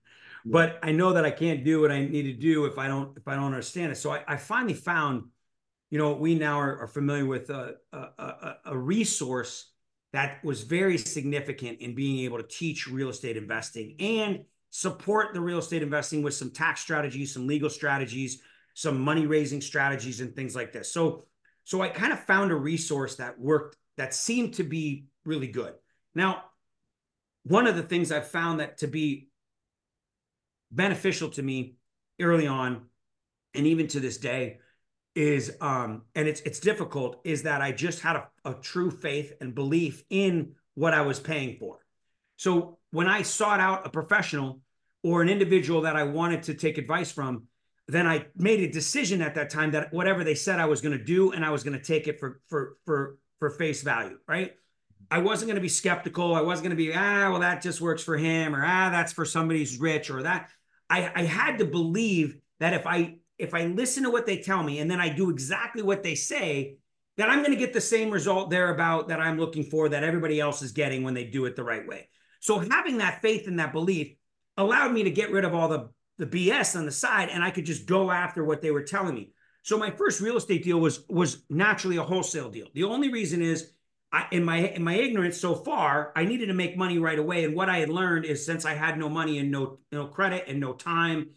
but I know that I can't do what I need to do if I don't if I don't understand it. So I, I finally found, you know, we now are, are familiar with a, a, a, resource that was very significant in being able to teach real estate investing and support the real estate investing with some tax strategies, some legal strategies, some money raising strategies and things like this. So so I kind of found a resource that worked that seemed to be really good. Now, one of the things I've found that to be beneficial to me early on and even to this day is um and it's it's difficult is that I just had a, a true faith and belief in what I was paying for. So when I sought out a professional or an individual that I wanted to take advice from, then I made a decision at that time that whatever they said I was going to do and I was going to take it for for for for face value, right? I wasn't going to be skeptical. I wasn't going to be ah well that just works for him or ah that's for somebody who's rich or that. I I had to believe that if I if I listen to what they tell me and then I do exactly what they say, then I'm going to get the same result thereabout that I'm looking for that everybody else is getting when they do it the right way. So having that faith and that belief allowed me to get rid of all the the BS on the side and I could just go after what they were telling me. So my first real estate deal was was naturally a wholesale deal. The only reason is I, in my in my ignorance so far, I needed to make money right away. And what I had learned is since I had no money and no no credit and no time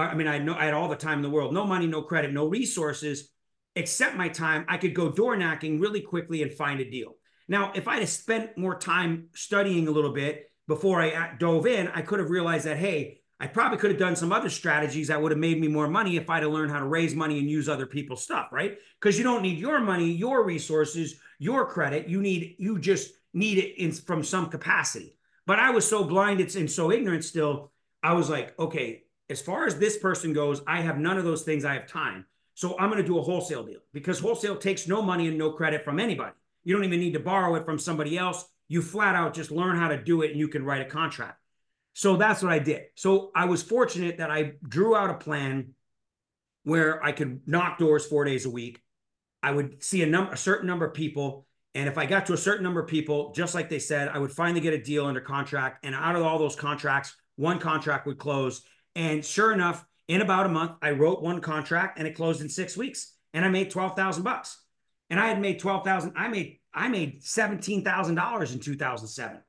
I mean, I no, I had all the time in the world, no money, no credit, no resources, except my time. I could go door knocking really quickly and find a deal. Now, if I'd have spent more time studying a little bit before I uh, dove in, I could have realized that, hey, I probably could have done some other strategies that would have made me more money if I'd have learned how to raise money and use other people's stuff, right? Because you don't need your money, your resources, your credit. You need, you just need it in from some capacity. But I was so blinded and so ignorant still. I was like, okay, as far as this person goes, I have none of those things. I have time. So I'm going to do a wholesale deal because wholesale takes no money and no credit from anybody. You don't even need to borrow it from somebody else. You flat out just learn how to do it and you can write a contract. So that's what I did. So I was fortunate that I drew out a plan where I could knock doors four days a week. I would see a number, a certain number of people. And if I got to a certain number of people, just like they said, I would finally get a deal under contract. And out of all those contracts, one contract would close and sure enough, in about a month, I wrote one contract and it closed in six weeks. And I made 12,000 bucks. And I had made 12,000. I made, I made $17,000 in 2007.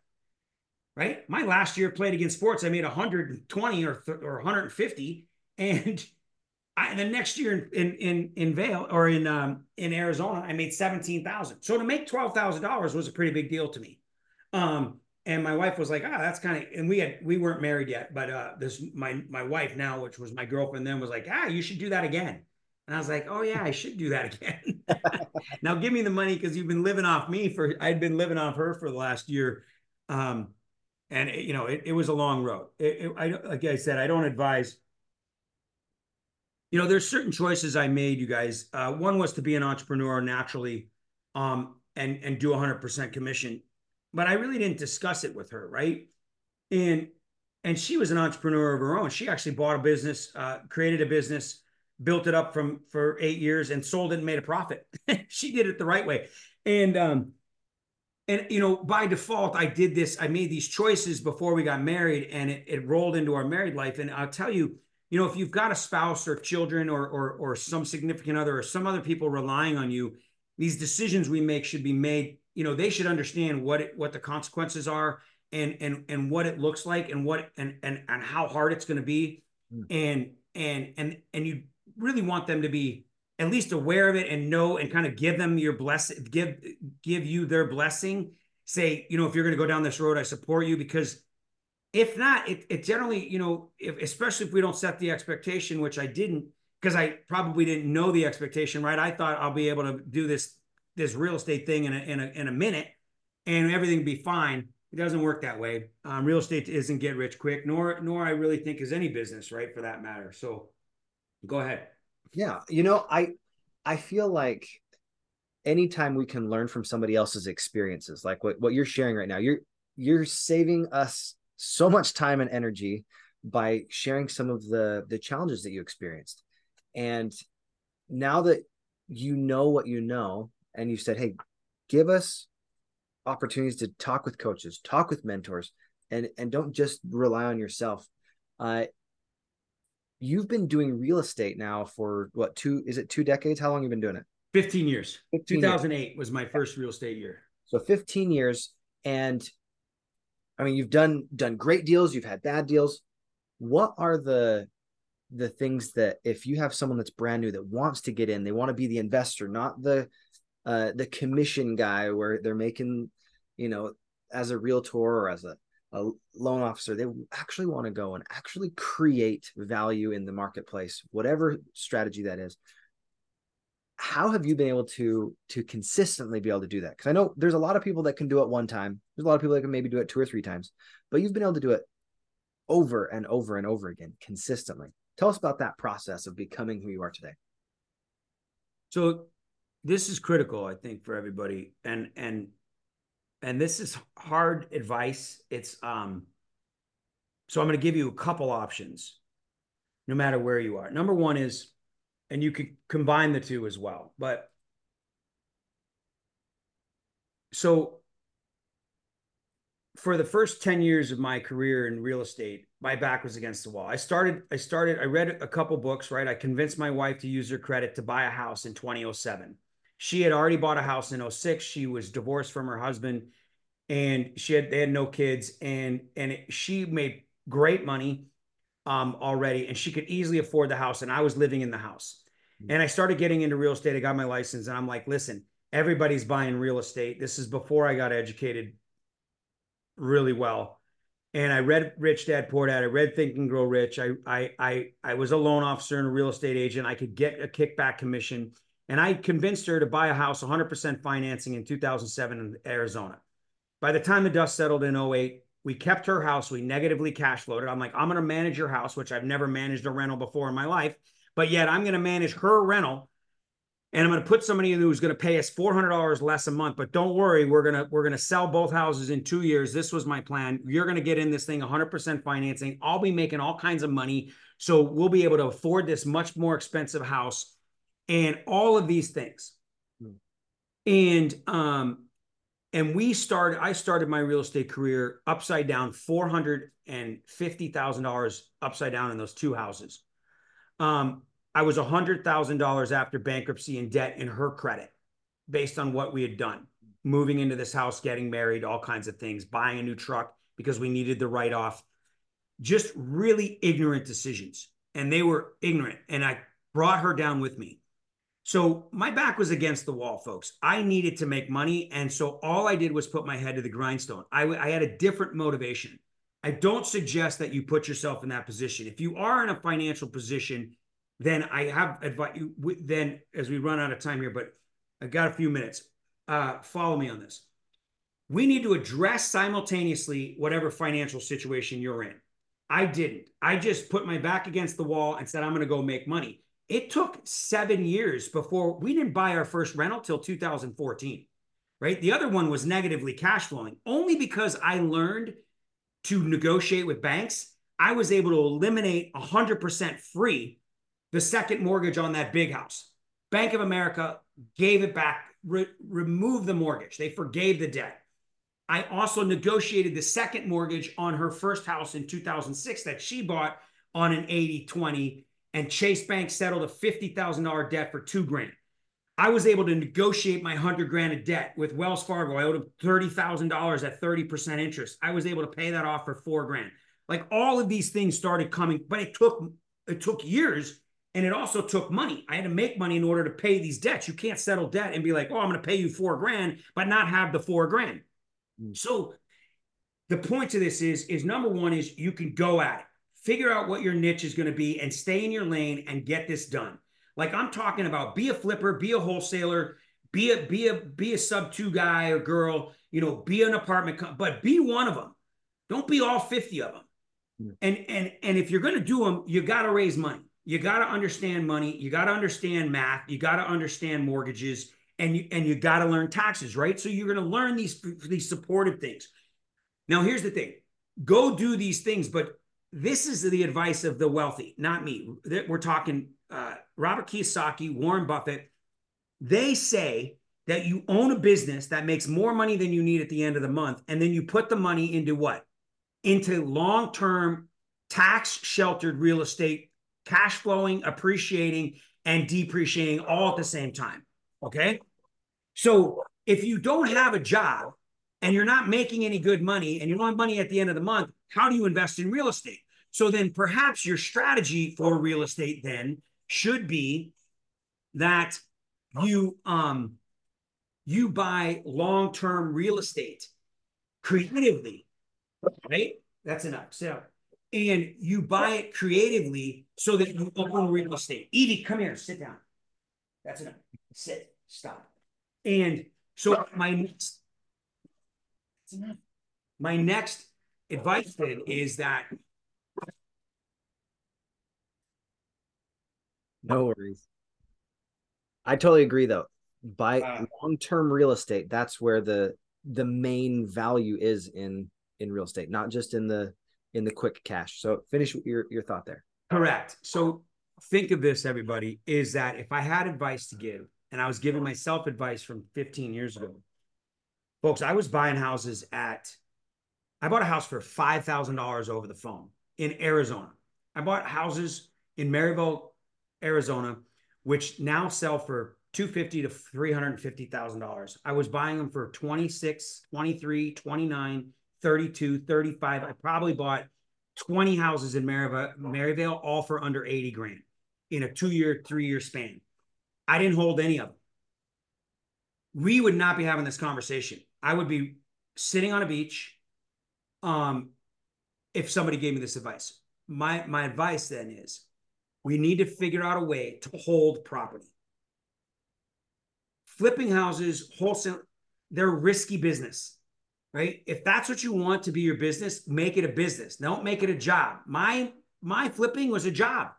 Right. My last year Play It Again Sports, I made 120 or, or 150. And I, the next year in, in, in Vail or in, um, in Arizona, I made 17,000. So to make $12,000 was a pretty big deal to me. Um, and my wife was like, ah, that's kind of, and we had, we weren't married yet, but uh, this, my, my wife now, which was my girlfriend then was like, ah, you should do that again. And I was like, oh yeah, I should do that again. now give me the money because you've been living off me for, I'd been living off her for the last year. Um, and it, you know, it, it was a long road. It, it, I, like I said, I don't advise, you know, there's certain choices I made, you guys. Uh, one was to be an entrepreneur naturally, um, and, and do 100% commission but I really didn't discuss it with her, right? And and she was an entrepreneur of her own. She actually bought a business, uh, created a business, built it up from for eight years, and sold it and made a profit. she did it the right way, and um, and you know by default, I did this. I made these choices before we got married, and it, it rolled into our married life. And I'll tell you, you know, if you've got a spouse or children or or or some significant other or some other people relying on you, these decisions we make should be made you know they should understand what it, what the consequences are and and and what it looks like and what and and and how hard it's going to be mm. and and and and you really want them to be at least aware of it and know and kind of give them your blessing, give give you their blessing. Say, you know, if you're going to go down this road, I support you because if not, it, it generally, you know, if, especially if we don't set the expectation, which I didn't, because I probably didn't know the expectation, right? I thought I'll be able to do this this real estate thing in a in a, in a minute, and everything be fine. It doesn't work that way. Um, real estate isn't get rich quick, nor nor I really think is any business, right, for that matter. So, go ahead. Yeah, you know, I I feel like anytime we can learn from somebody else's experiences, like what what you're sharing right now, you're you're saving us so much time and energy by sharing some of the the challenges that you experienced and now that you know what you know and you said hey give us opportunities to talk with coaches talk with mentors and and don't just rely on yourself. Uh you've been doing real estate now for what two is it two decades? How long have you been doing it? 15 years. 15 2008 years. was my first real estate year. So 15 years and I mean, you've done done great deals, you've had bad deals. What are the the things that if you have someone that's brand new that wants to get in, they want to be the investor, not the uh, the commission guy where they're making, you know, as a realtor or as a, a loan officer, they actually want to go and actually create value in the marketplace, whatever strategy that is. How have you been able to to consistently be able to do that? Because i know there's a lot of people that can do it one time. There's a lot of people that can maybe do it two or three times but you've been able to do it over and over and over again consistently. Tell us about that process of becoming who you are today. So this is critical i think for everybody and and and this is hard advice it's um so i'm going to give you a couple options no matter where you are number one is and you could combine the two as well. But so for the first 10 years of my career in real estate, my back was against the wall. I started, I started, I read a couple books, right? I convinced my wife to use her credit to buy a house in 2007. She had already bought a house in 06. She was divorced from her husband and she had, they had no kids and, and it, she made great money um, already, and she could easily afford the house. And I was living in the house. Mm-hmm. And I started getting into real estate. I got my license, and I'm like, listen, everybody's buying real estate. This is before I got educated really well. And I read Rich Dad Poor Dad. I read Think and Grow Rich. I I I I was a loan officer and a real estate agent. I could get a kickback commission. And I convinced her to buy a house 100% financing in 2007 in Arizona. By the time the dust settled in 08, we kept her house. We negatively cash flowed it. I'm like, I'm going to manage your house, which I've never managed a rental before in my life. But yet I'm going to manage her rental and I'm going to put somebody in who's going to pay us $400 less a month. But don't worry, we're going to, we're going to sell both houses in two years. This was my plan. You're going to get in this thing 100% financing. I'll be making all kinds of money. So we'll be able to afford this much more expensive house and all of these things. Hmm. And, um, and we started i started my real estate career upside down $450000 upside down in those two houses. Um, i was $100000 after bankruptcy and debt in her credit based on what we had done. Moving into this house getting married all kinds of things buying a new truck because we needed the write-off. Just really ignorant decisions. And they were ignorant. And i brought her down with me so my back was against the wall, folks. I needed to make money. And so all I did was put my head to the grindstone. I, I had a different motivation. I don't suggest that you put yourself in that position. If you are in a financial position, then I have advice. Then, as we run out of time here, but I've got a few minutes. Uh, follow me on this. We need to address simultaneously whatever financial situation you're in. I didn't. I just put my back against the wall and said, I'm going to go make money. It took seven years before we didn't buy our first rental till 2014, right? The other one was negatively cash flowing. Only because I learned to negotiate with banks, I was able to eliminate 100% free the second mortgage on that big house. Bank of America gave it back, re- removed the mortgage. They forgave the debt. I also negotiated the second mortgage on her first house in 2006 that she bought on an 80 20 and Chase Bank settled a $50,000 debt for two grand. I was able to negotiate my 100 grand of debt with Wells Fargo. I owed them $30,000 at 30% interest. I was able to pay that off for four grand. Like all of these things started coming, but it took it took years And it also took money. I had to make money in order to pay these debts. You can't settle debt and be like, oh, I'm going to pay you four grand, but not have the four grand. Mm. So the point to this is, is number one is you can go at it, figure out what your niche is going to be and stay in your lane and get this done. Like I'm talking about be a flipper, be a wholesaler, be a be a be a sub two guy or girl, you know, be an apartment, but be one of them. Don't be all 50 of them. Mm. And and and if you're going to do them, you got to raise money. You got to understand money. You got to understand math. You got to understand mortgages, and you and you got to learn taxes, right? So you're going to learn these these supportive things. Now, here's the thing: go do these things, but this is the advice of the wealthy, not me. We're talking uh, Robert Kiyosaki, Warren Buffett. They say that you own a business that makes more money than you need at the end of the month, and then you put the money into what? Into long-term tax sheltered real estate cash flowing, appreciating, and depreciating all at the same time. Okay. So if you don't have a job and you're not making any good money and you don't have money at the end of the month, how do you invest in real estate? So then perhaps your strategy for real estate then should be that you um you buy long-term real estate creatively, right? That's enough. So and you buy it creatively so that you own real estate. Evie, come here, sit down. That's enough. Sit, stop. And so my next. My next advice then is that. No worries. I totally agree though. Buy uh, long-term real estate. That's where the the main value is in in real estate, not just in the in the quick cash. So finish your, your thought there. Correct. So think of this, everybody, is that if I had advice to give, and I was giving myself advice from 15 years ago, folks, I was buying houses at, I bought a house for $5,000 over the phone in Arizona. I bought houses in Maryvale, Arizona, which now sell for 250 to $350,000. I was buying them for 26, 23, 29, 32, 35. I probably bought 20 houses in Maryvale, all for under 80 grand in a two year, three year span. I didn't hold any of them. We would not be having this conversation. I would be sitting on a beach um, if somebody gave me this advice. My, my advice then is we need to figure out a way to hold property. Flipping houses, wholesale, they're risky business right? If that's what you want to be your business, make it a business. Don't make it a job. My my flipping was a job.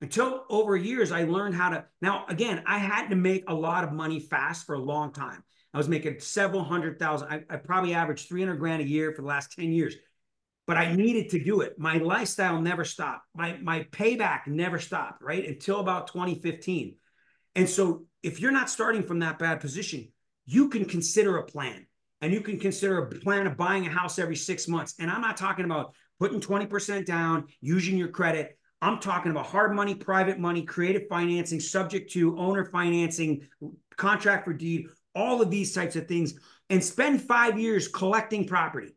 Until over years, I learned how to. Now, again, I had to make a lot of money fast for a long time. I was making several hundred thousand. I, I probably averaged 300 grand a year for the last 10 years, but I needed to do it. My lifestyle never stopped. My, my payback never stopped, right? Until about 2015. And so if you're not starting from that bad position, you can consider a plan and you can consider a plan of buying a house every six months. And I'm not talking about putting 20% down, using your credit. I'm talking about hard money, private money, creative financing, subject to owner financing, contract for deed, all of these types of things, and spend five years collecting property.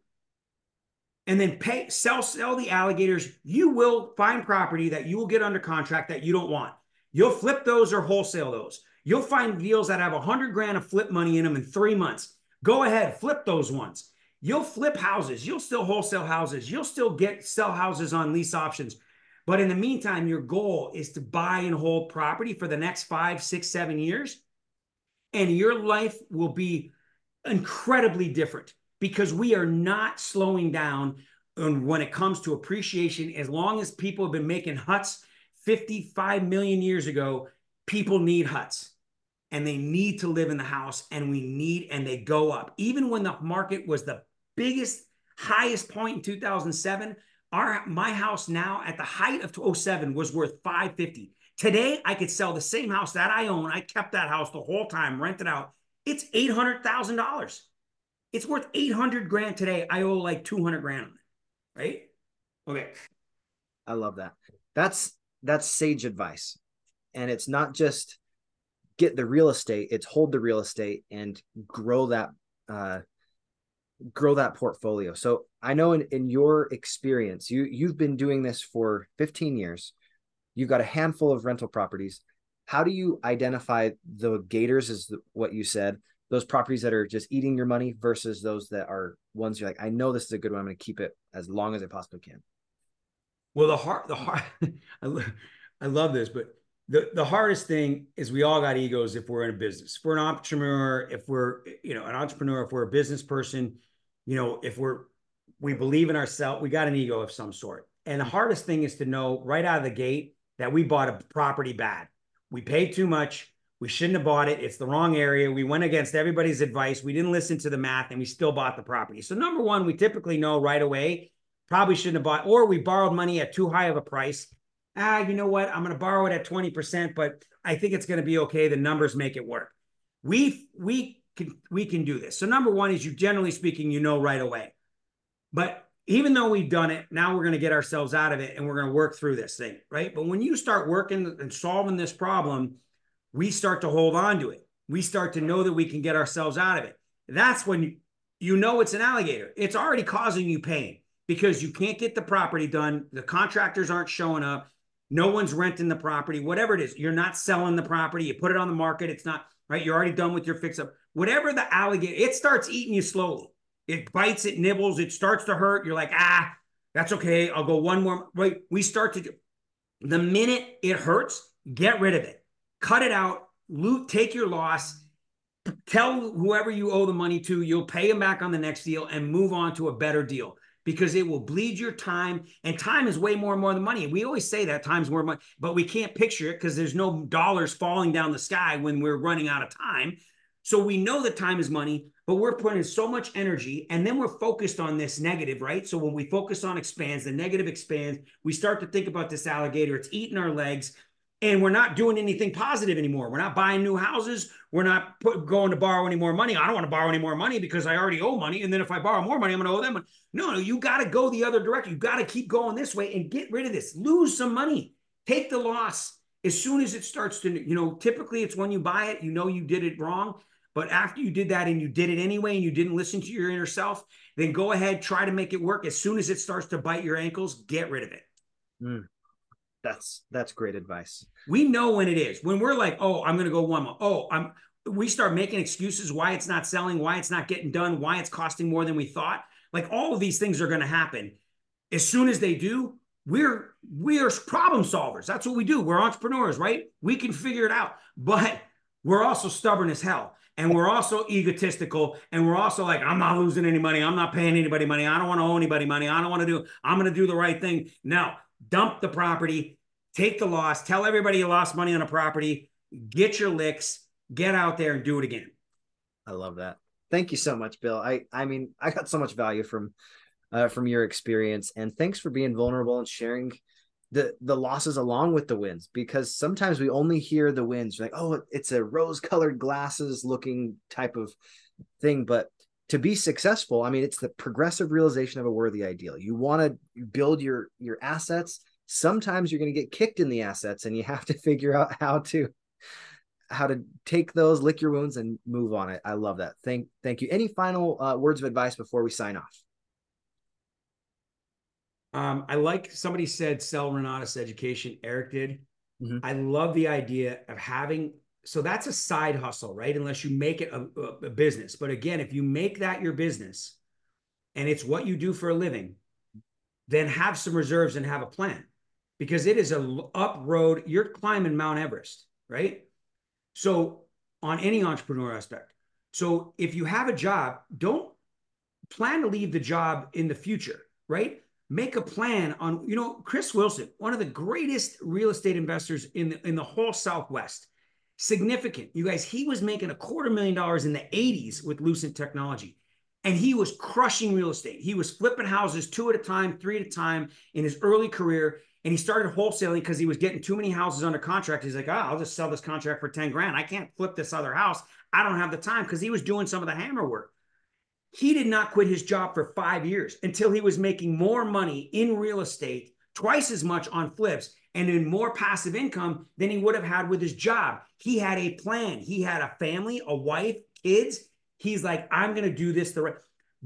And then pay, sell, sell the alligators. You will find property that you will get under contract that you don't want. You'll flip those or wholesale those. You'll find deals that have a hundred grand of flip money in them in three months. Go ahead, flip those ones. You'll flip houses. You'll still wholesale houses. You'll still get sell houses on lease options. But in the meantime, your goal is to buy and hold property for the next five, six, seven years. And your life will be incredibly different because we are not slowing down when it comes to appreciation. As long as people have been making huts 55 million years ago, people need huts and they need to live in the house and we need and they go up. Even when the market was the biggest highest point in 2007 our my house now at the height of 07 was worth 550 today i could sell the same house that i own. I kept that house the whole time rented out. It's $800000 it's worth 800 grand today. I owe like 200 grand on it right? Okay. I love that. That's that's sage advice. And it's not just get the real estate it's hold the real estate and grow that uh grow that portfolio. So i know in, in your experience you you've been doing this for 15 years. You've got a handful of rental properties. How do you identify the gators, is the, what you said, those properties that are just eating your money versus those that are ones you're like, I know this is a good one. I'm going to keep it as long as I possibly can. Well, the hard, the hard, I, lo- I love this, but the, the hardest thing is we all got egos if we're in a business. If we're an entrepreneur, if we're, you know, an entrepreneur, if we're a business person, you know, if we're, we believe in ourselves, we got an ego of some sort. And the hardest thing is to know right out of the gate that we bought a property bad. We paid too much. We shouldn't have bought it. It's the wrong area. We went against everybody's advice. We didn't listen to the math and we still bought the property. So, number one, we typically know right away, probably shouldn't have bought, or we borrowed money at too high of a price. Ah, you know what? I'm going to borrow it at 20%, but I think it's going to be okay. The numbers make it work. We, we can, we can do this. So, number one is you generally speaking, you know right away. But even though we've done it, now we're going to get ourselves out of it and we're going to work through this thing, right? But when you start working and solving this problem, we start to hold on to it. We start to know that we can get ourselves out of it. That's when you, know it's an alligator. It's already causing you pain because you can't get the property done. The contractors aren't showing up. No one's renting the property, whatever it is. You're not selling the property. You put it on the market. It's not right. You're already done with your fix up. Whatever the alligator, it starts eating you slowly. It bites, it nibbles, it starts to hurt. You're like, ah, that's okay. I'll go one more. Right. We start to do the minute it hurts, get rid of it, cut it out, loot, take your loss, tell whoever you owe the money to, you'll pay them back on the next deal and move on to a better deal because it will bleed your time and time is way more and more than money. We always say that time's more money, but we can't picture it because there's no dollars falling down the sky when we're running out of time. So we know that time is money, but we're putting so much energy and then we're focused on this negative, right? So when we focus on expands, the negative expands, we start to think about this alligator, it's eating our legs and we're not doing anything positive anymore. We're not buying new houses. We're not put, going to borrow any more money. I don't want to borrow any more money because I already owe money. And then if I borrow more money, I'm going to owe them. Money. No, no, you got to go the other direction. You got to keep going this way and get rid of this. Lose some money. Take the loss as soon as it starts to, you know, typically it's when you buy it, you know you did it wrong. But after you did that and you did it anyway and you didn't listen to your inner self, then go ahead, try to make it work. As soon as it starts to bite your ankles, get rid of it. Mm, that's that's great advice. We know when it is. When we're like, oh, I'm gonna go one more. Oh, I'm we start making excuses why it's not selling, why it's not getting done, why it's costing more than we thought. Like all of these things are gonna happen. As soon as they do, we're we're problem solvers. That's what we do. We're entrepreneurs, right? We can figure it out. But we're also stubborn as hell and we're also egotistical and we're also like i'm not losing any money i'm not paying anybody money i don't want to owe anybody money i don't want to do i'm going to do the right thing now dump the property take the loss tell everybody you lost money on a property get your licks get out there and do it again. I love that. Thank you so much bill. I i mean i got so much value from uh, from your experience and thanks for being vulnerable and sharing the the losses along with the wins because sometimes we only hear the wins like oh it's a rose colored glasses looking type of thing but to be successful i mean it's the progressive realization of a worthy ideal you want to build your your assets sometimes you're going to get kicked in the assets and you have to figure out how to how to take those lick your wounds and move on it i love that thank thank you any final uh, words of advice before we sign off um, I like somebody said sell Renatus education. Eric did. Mm-hmm. I love the idea of having so that's a side hustle, right? Unless you make it a, a, business. But again, if you make that your business and it's what you do for a living, then have some reserves and have a plan because it is a up road. You're climbing Mount Everest, right? So on any entrepreneur aspect. So if you have a job, don't plan to leave the job in the future, right? make a plan on you know chris wilson one of the greatest real estate investors in the, in the whole southwest significant. You guys he was making a quarter million dollars in the 80s with lucent technology and he was crushing real estate. He was flipping houses two at a time three at a time in his early career and he started wholesaling because he was getting too many houses under contract. He's like oh i'll just sell this contract for 10 grand. I can't flip this other house. I don't have the time because he was doing some of the hammer work. He did not quit his job for five years until he was making more money in real estate, twice as much on flips, and in more passive income than he would have had with his job. He had a plan. He had a family, a wife, kids. He's like, I'm going to do this the right.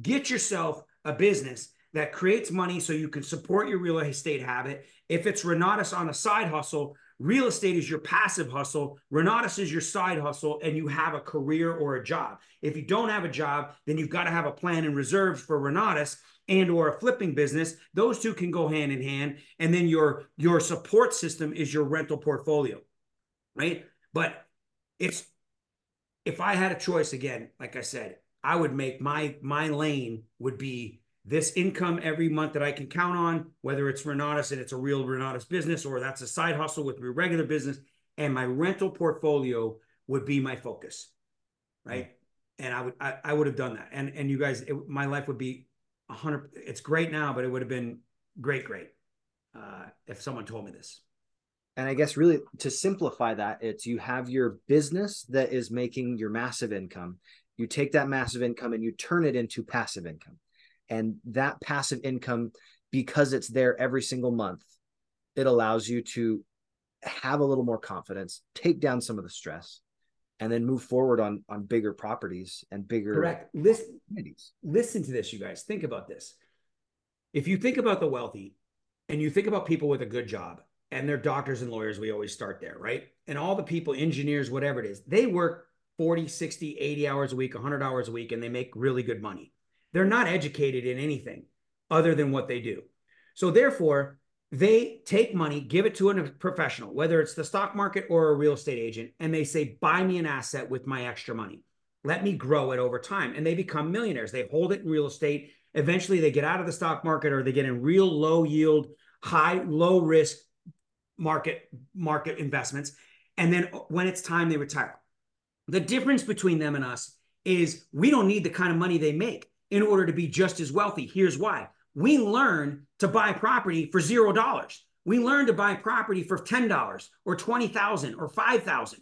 Get yourself a business that creates money so you can support your real estate habit. If it's Renatus on a side hustle, real estate is your passive hustle, Renatus is your side hustle, and you have a career or a job. If you don't have a job, then you've got to have a plan in reserves for Renatus and or a flipping business. Those two can go hand in hand. And then your your support system is your rental portfolio, right? But it's if I had a choice again, like I said, I would make my my lane would be this income every month that I can count on, whether it's Renatus and it's a real Renatus business or that's a side hustle with my regular business, and my rental portfolio would be my focus, right? Mm-hmm. And I would I, I would have done that, and and you guys, it, my life would be a hundred. It's great now, but it would have been great, great uh, if someone told me this. And I guess really to simplify that, it's you have your business that is making your massive income. You take that massive income and you turn it into passive income. And that passive income, because it's there every single month, it allows you to have a little more confidence, take down some of the stress, and then move forward on on bigger properties and bigger correct. Listen listen to this you guys. Think about this. If you think about the wealthy and you think about people with a good job and they're doctors and lawyers we always start there right? And all the people engineers whatever it is they work 40 60 80 hours a week 100 hours a week and they make really good money. They're not educated in anything other than what they do. So therefore they take money, give it to a professional, whether it's the stock market or a real estate agent, and they say, buy me an asset with my extra money. Let me grow it over time. And they become millionaires. They hold it in real estate. Eventually, they get out of the stock market or they get in real low yield, high, low risk market market investments. And then when it's time, they retire. The difference between them and us is we don't need the kind of money they make in order to be just as wealthy. Here's why we learn to buy property for zero dollars. We learn to buy property for $10 or 20,000 or 5,000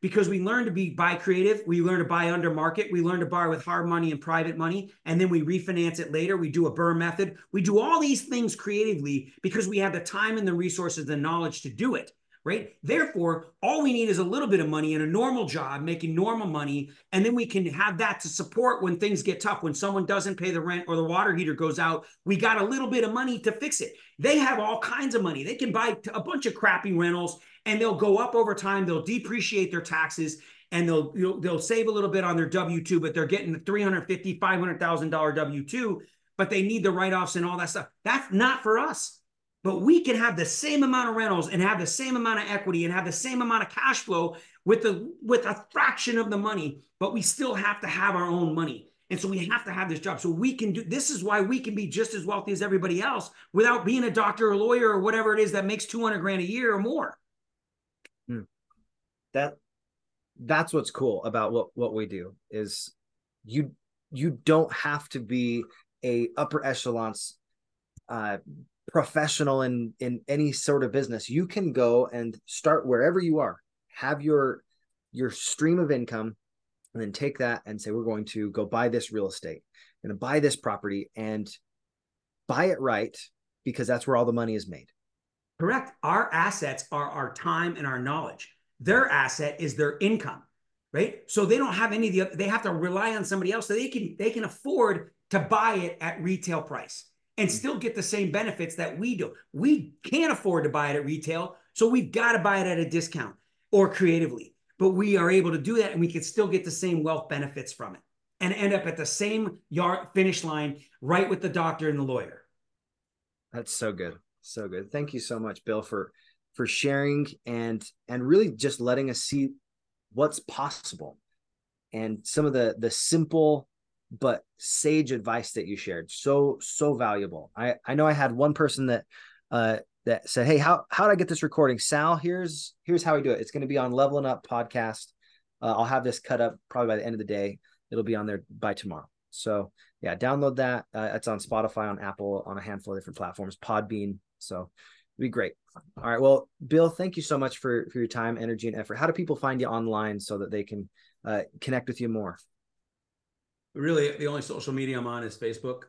because we learn to be buy creative. We learn to buy under market. We learn to borrow with hard money and private money. And then we refinance it later. We do a BRRRR method. We do all these things creatively because we have the time and the resources and knowledge to do it right? Therefore, all we need is a little bit of money in a normal job, making normal money, and then we can have that to support when things get tough. When someone doesn't pay the rent or the water heater goes out, we got a little bit of money to fix it. They have all kinds of money. They can buy a bunch of crappy rentals and they'll go up over time. They'll depreciate their taxes and they'll they'll save a little bit on their W2, but they're getting the $350, $500,000 W2, but they need the write-offs and all that stuff. That's not for us but we can have the same amount of rentals and have the same amount of equity and have the same amount of cash flow with the with a fraction of the money but we still have to have our own money. And so we have to have this job. So we can do this is why we can be just as wealthy as everybody else without being a doctor or lawyer or whatever it is that makes 200 grand a year or more. Hmm. that that's what's cool about what what we do is you you don't have to be a upper echelons uh professional in in any sort of business you can go and start wherever you are. Have your your stream of income and then take that and say we're going to go buy this real estate. Going to buy this property and buy it right because that's where all the money is made. Correct. Our assets are our time and our knowledge. Their asset is their income right? So they don't have any of the they have to rely on somebody else so they can they can afford to buy it at retail price and still get the same benefits that we do. We can't afford to buy it at retail, so we've got to buy it at a discount or creatively. But we are able to do that and we can still get the same wealth benefits from it and end up at the same yard finish line right with the doctor and the lawyer. That's so good. So good. Thank you so much, Bill, for for sharing and and really just letting us see what's possible and some of the the simple but sage advice that you shared so so valuable. I i know i had one person that uh that said hey how how did i get this recording? Sal here's here's how we do it. It's going to be on leveling up podcast. Uh, i'll have this cut up probably by the end of the day. It'll be on there by tomorrow. So yeah download that. Uh, it's on spotify on apple on a handful of different platforms podbean. So it'd be great. All right well bill thank you so much for for your time energy and effort. How do people find you online so that they can uh, connect with you more really the only social media I'm on is Facebook.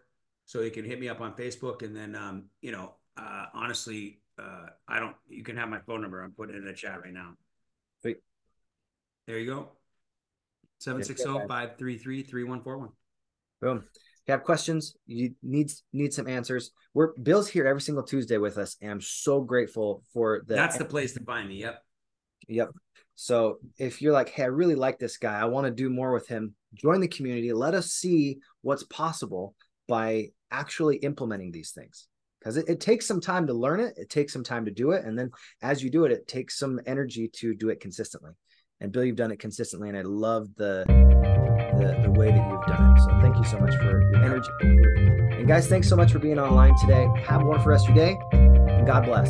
So you can hit me up on Facebook, and then um, you know, uh, honestly, uh, I don't. You can have my phone number. I'm putting it in the chat right now. Wait. There you go. 760-533-3141. Boom. you have questions, you need need some answers. We're Bill's here every single Tuesday with us, and I'm so grateful for the. That's the place to find me. Yep. Yep. So if you're like, hey, I really like this guy, I want to do more with him, join the community. Let us see what's possible by actually implementing these things. Because it, it takes some time to learn it, it takes some time to do it. And then as you do it, it takes some energy to do it consistently. And Bill, you've done it consistently, and I love the the, the way that you've done it. So thank you so much for your energy. And guys, thanks so much for being online today. Have for the rest of your day, and God bless.